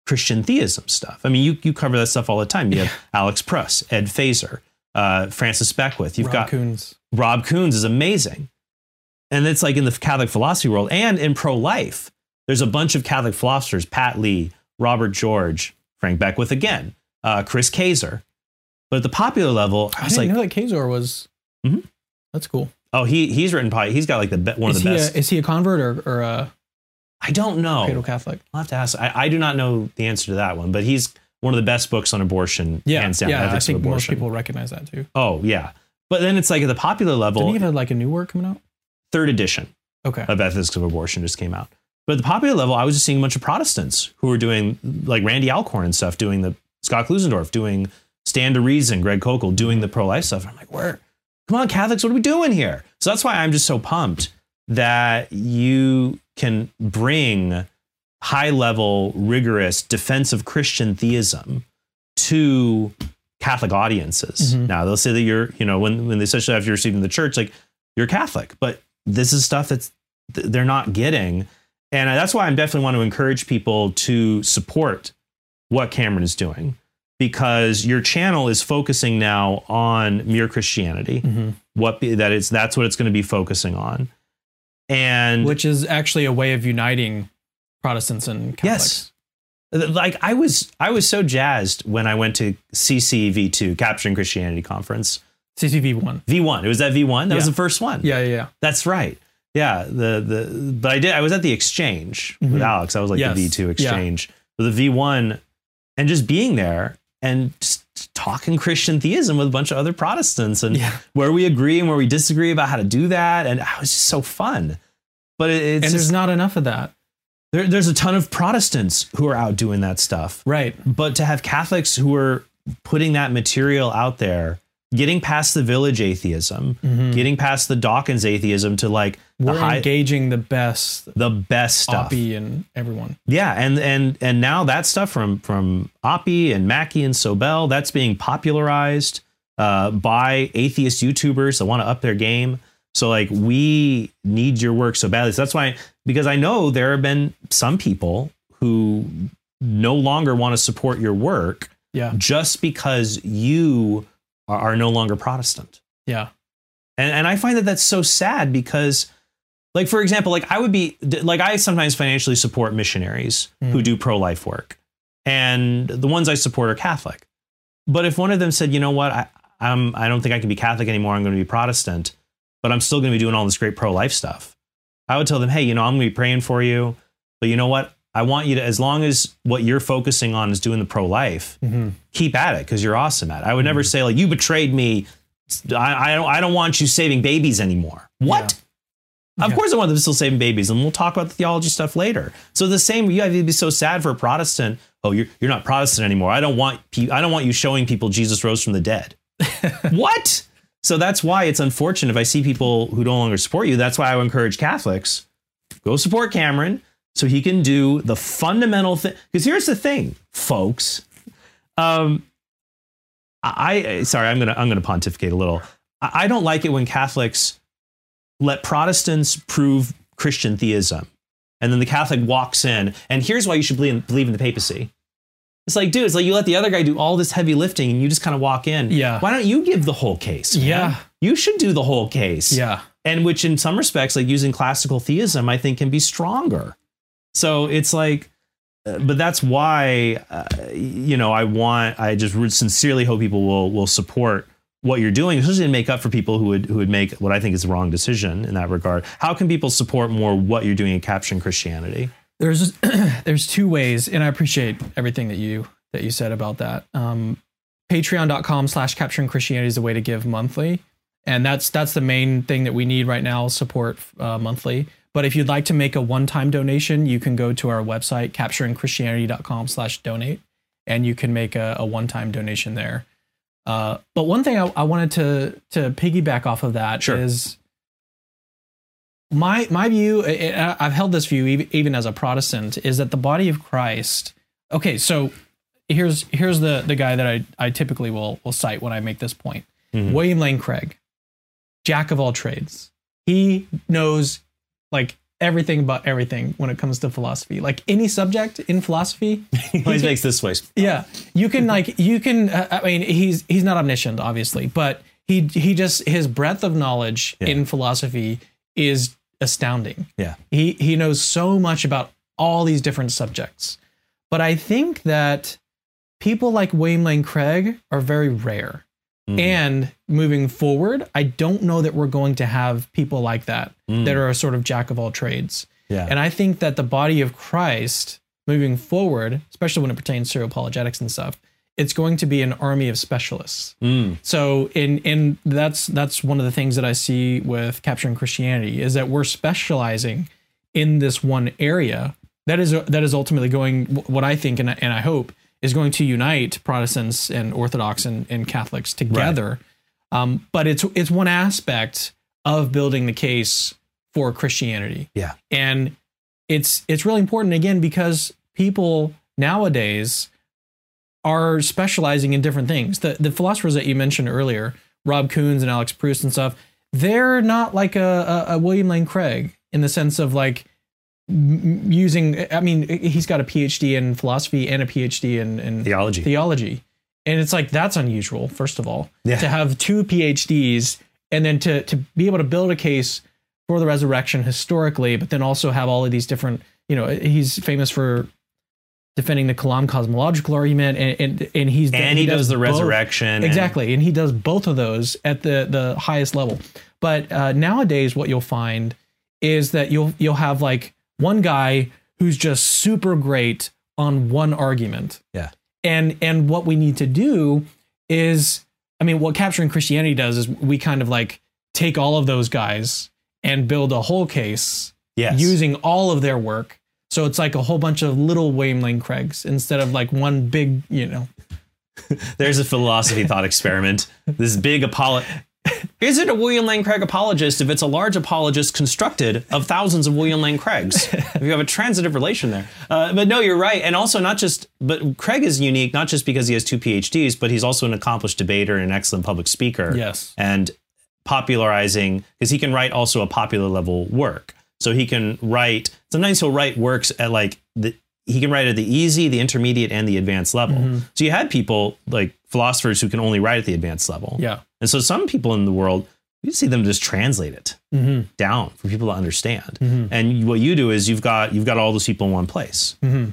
Christian theism stuff. I mean, you, you cover that stuff all the time. You have Alex Pruss, Ed Feser, uh, Francis Beckwith. You've Rob got Koons. Rob Koons is amazing. And it's like in the Catholic philosophy world and in pro life, there's a bunch of Catholic philosophers Pat Lee, Robert George, Frank Beckwith again, uh, Chris Kaczor. But at the popular level, I I was didn't like, know that Kaczor was. Mhm. That's cool. oh, he he's written probably, he's got like the one Is of the he, best. a, is he a convert or, or a I don't know. cradle Catholic? I'll have to ask. I, I do not know the answer to that one, but he's one of the best books on abortion, Yeah, hands down. yeah. I think most people recognize that too. Oh, yeah. But then it's like at the popular level, Didn't he have like a new work coming out? third edition Okay. of Ethics of Abortion just came out. But at the popular level, I was just seeing a bunch of Protestants who were doing like Randy Alcorn and stuff, doing the Scott Klusendorf, doing Stand to Reason, Greg Koukl, doing the pro life stuff. I'm like, where? Come on, Catholics, what are we doing here? So that's why I'm just so pumped that you can bring high level, rigorous defense of Christian theism to Catholic audiences. Mhm. Now they'll say that you're, you know, when when they especially after you're received in the church, like you're Catholic, but this is stuff that's they're not getting, and that's why I definitely want to encourage people to support what Cameron is doing because your channel is focusing now on mere Christianity. Mhm. What be, that is that's what it's going to be focusing on, and Which is actually a way of uniting Protestants and Catholics. Yes. Like I was I was so jazzed when I went to CCV2 Capturing Christianity conference. CCV one. V1. It was that V1. That was the first one. Yeah, yeah, yeah. That's right. Yeah, the the but I did I was at the exchange with Mhm. Alex. I was like Yes. the V2 exchange. Yeah. exchange. But the V1 and just being there and just talking Christian theism with a bunch of other Protestants and Yeah. where we agree and where we disagree about how to do that and ah, it was just so fun. But it, it's And just, there's not enough of that. there, there's a ton of Protestants who are out doing that stuff. Right. But to have Catholics who are putting that material out there, getting past the village atheism, Mhm. getting past the Dawkins atheism to like We're high, engaging the best the best stuff. Oppy and everyone. Yeah, and and and now that stuff from from Oppy and Mackie and Sobel that's being popularized uh, by atheist YouTubers that want to up their game. So like we need your work so badly. So that's why because I know there have been some people who no longer want to support your work Yeah. just because you are, are no longer Protestant. Yeah. And and I find that that's so sad because like for example, like I would be like I sometimes financially support missionaries who Mhm. do pro-life work. And the ones I support are Catholic. But if one of them said, "You know what? I I'm I don't think I can be Catholic anymore. I'm going to be Protestant, but I'm still going to be doing all this great pro-life stuff." I would tell them, "Hey, you know, I'm going to be praying for you, but you know what? I want you to as long as what you're focusing on is doing the pro-life, Mm-hmm. keep at it because you're awesome at it. I would never say like you betrayed me. I, I don't I don't want you saving babies anymore. What? Of Yeah. course I want them still saving babies, and we'll talk about the theology stuff later. So the same, you have to be so sad for a Protestant. Oh, you're you're not Protestant anymore. I don't want pe- I don't want you showing people Jesus rose from the dead. what? So that's why it's unfortunate if I see people who no longer support you. That's why I would encourage Catholics go support Cameron so he can do the fundamental thing. Because here's the thing, folks. Um, I sorry, I'm gonna I'm gonna pontificate a little. I, I don't like it when Catholics let Protestants prove Christian theism, and then the Catholic walks in, and here's why you should believe in, believe in the papacy. It's like, dude, it's like you let the other guy do all this heavy lifting, and you just kind of walk in. Yeah. Why don't you give the whole case? man? Yeah. You should do the whole case Yeah. and which in some respects like using classical theism i think can be stronger so it's like uh, but that's why uh, you know i want i just sincerely hope people will will support what you're doing especially to make up for people who would who would make what i think is the wrong decision in that regard how can people support more what you're doing in capturing christianity There's there's two ways, and I appreciate everything that you that you said about that. Um, Patreon.com slash capturing Christianity is a way to give monthly. And that's that's the main thing that we need right now, support uh, monthly. But if you'd like to make a one-time donation, you can go to our website, capturingchristianity.com slash donate, and you can make a, a one-time donation there. Uh, but one thing I, I wanted to to piggyback off of that is Sure. my my view. I've held this view even, as a Protestant is that the body of Christ. Okay, so here's here's the the guy that I I typically will will cite when I make this point. Mhm. William Lane Craig, jack of all trades. He knows like everything about everything when it comes to philosophy. Like any subject in philosophy, he always makes this voice yeah, you can like you can. Uh, I mean, he's he's not omniscient, obviously, but he he just his breadth of knowledge Yeah. in philosophy is astounding. yeah He he knows so much about all these different subjects. But I think that people like William Lane Craig are very rare. Mhm. And moving forward, I don't know that we're going to have people like that Mm. that are a sort of jack of all trades. yeah And I think that the body of Christ moving forward, especially when it pertains to apologetics and stuff, it's going to be an army of specialists. Mm. So in in that's that's one of the things that I see with capturing Christianity is that we're specializing in this one area that is that is ultimately going what I think and I, and I hope is going to unite Protestants and Orthodox and, and Catholics together. Um, but it's it's one aspect of building the case for Christianity. Yeah. And it's it's really important again because people nowadays are specializing in different things. The the philosophers that you mentioned earlier, Rob Koons and Alex Pruss and stuff, they're not like a, a, a William Lane Craig in the sense of like m- using. I mean, he's got a PhD in philosophy and a PhD in, in Theology. theology, and it's like that's unusual. First of all, Yeah. to have two PhDs and then to to be able to build a case for the resurrection historically, but then also have all of these different. You know, he's famous for defending the Kalam cosmological argument, and and, and he's and he, does, the both. resurrection. Exactly, and he does both of those at the the highest level. But uh, nowadays, what you'll find is that you'll you'll have like one guy who's just super great on one argument, yeah. and and what we need to do is, I mean, what capturing Christianity does is we kind of like take all of those guys and build a whole case Yes. using all of their work. So it's like a whole bunch of little Lane Craigs instead of like one big, you know. There's a philosophy thought experiment. This big apolo. Is it a William Lane Craig apologist if it's a large apologist constructed of thousands of William Lane Craigs? if you have a transitive relation there. Uh, but no, you're right. And also, not just, but Craig is unique, not just because he has two PhDs, but he's also an accomplished debater and an excellent public speaker. Yes. And popularizing, because he can write also a popular level work. So he can write, sometimes he'll write works at like the, he can write at the easy, the intermediate, and the advanced level. Mm-hmm. So you had people like philosophers who can only write at the advanced level. Yeah. And so some people in the world, you see them just translate it Mm-hmm. down for people to understand. And what you do is you've got you've got all those people in one place. Mm-hmm.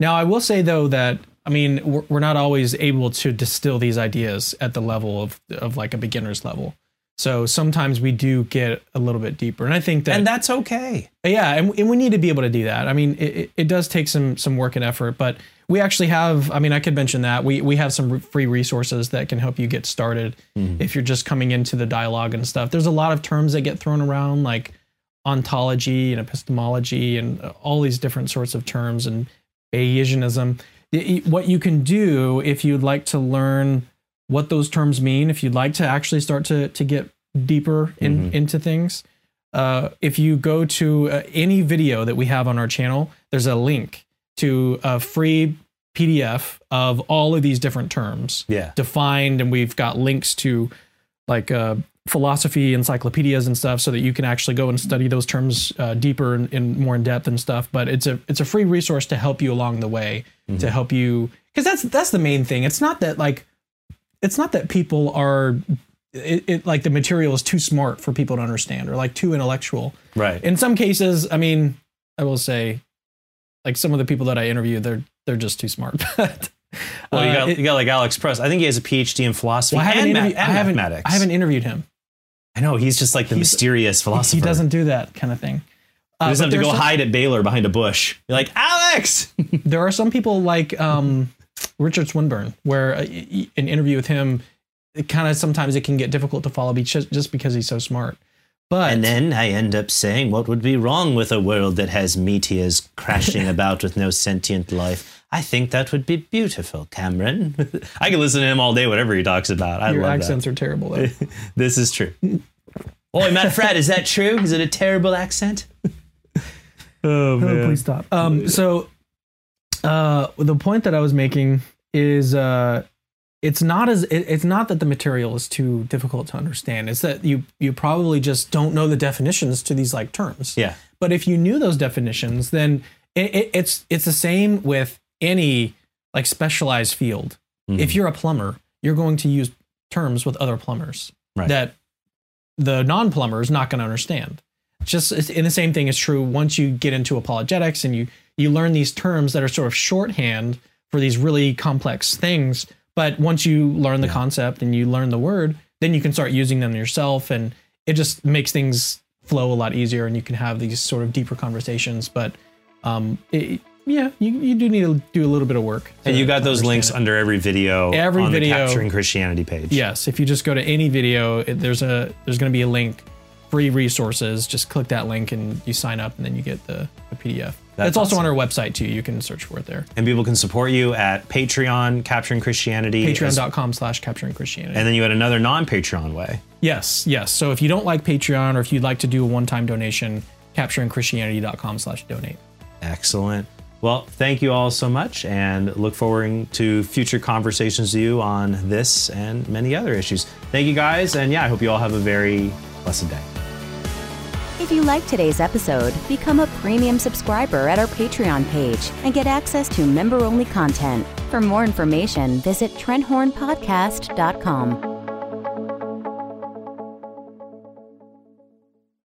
Now, I will say though that I mean we're, we're not always able to distill these ideas at the level of of like a beginner's level. So sometimes we do get a little bit deeper, and I think that And that's okay. yeah, and, and we need to be able to do that. I mean, it, it- does take some some work and effort, but we actually have. I mean, I could mention that we we have some free resources that can help you get started mm-hmm. if you're just coming into the dialogue and stuff. There's a lot of terms that get thrown around like ontology and epistemology and all these different sorts of terms and Bayesianism. What you can do if you'd like to learn what those terms mean, if you'd like to actually start to to get deeper in, into things, uh, if you go to uh, any video that we have on our channel, there's a link to a free PDF of all of these different terms Yeah. defined, and we've got links to like uh, philosophy encyclopedias and stuff, so that you can actually go and study those terms uh, deeper and, and more in depth and stuff. But it's a it's a free resource to help you along the way, to help you because that's that's the main thing. It's not that like it's not that people are it, it like the material is too smart for people to understand or like too intellectual. Right. In some cases, I mean, I will say, like some of the people that I interview, they're they're just too smart. But well, you uh, got it- you got like Alex Pruss. I think he has a PhD in philosophy well, I haven't and, ma- interviewed. I haven't. mathematics. I haven't interviewed him. I know he's just like the He's- mysterious philosopher. He doesn't do that kind of thing. Uh, He doesn't have to go some- hide at Baylor behind a bush. You're like Alex. There are some people like um, Richard Swinburne, where uh, y- y- an interview with him, kind of sometimes it can get difficult to follow because just because he's so smart. But And then I end up saying, what would be wrong with a world that has meteors crashing about with no sentient life? I think that would be beautiful, Cameron. I can listen to him all day, whatever he talks about. I your love accents are terrible. Though. This is true. Oi, Matt Fradd, is that true? Is it a terrible accent? oh, Oh, please stop. Um, so, uh, the point that I was making is, uh, it's not as it, it's not that the material is too difficult to understand. It's that you you probably just don't know the definitions to these like terms. Yeah. But if you knew those definitions, then it, it, it's it's the same with any like specialized field. Mm-hmm. If you're a plumber, you're going to use terms with other plumbers Right. that the non-plumber is not going to understand. Just and the same thing is true once you get into apologetics and you you learn these terms that are sort of shorthand for these really complex things. But once you learn the concept and you learn the word, then you can start using them yourself, and it just makes things flow a lot easier, and you can have these sort of deeper conversations. But um, it, yeah, you, you do need to do a little bit of work. And you got those links it. under every video Every on video. the Capturing Christianity page. Yes, if you just go to any video, it, there's a there's going to be a link, free resources. Just click that link and you sign up, and then you get the, the PDF. That's it's also awesome. on our website too. You can search for it there. And people can support you at Patreon, Capturing Christianity. Patreon.com slash capturing Christianity. And then you had another non Patreon way. yes, yes. So if you don't like Patreon or if you'd like to do a one-time donation, capturingchristianity.com slash donate. Excellent. Well, thank you all so much and look forward to future conversations with you on this and many other issues. Thank you guys. And yeah, I hope you all have a very blessed day. If you like today's episode, become a premium subscriber at our Patreon page and get access to member only content. For more information, visit TrentHornPodcast.com.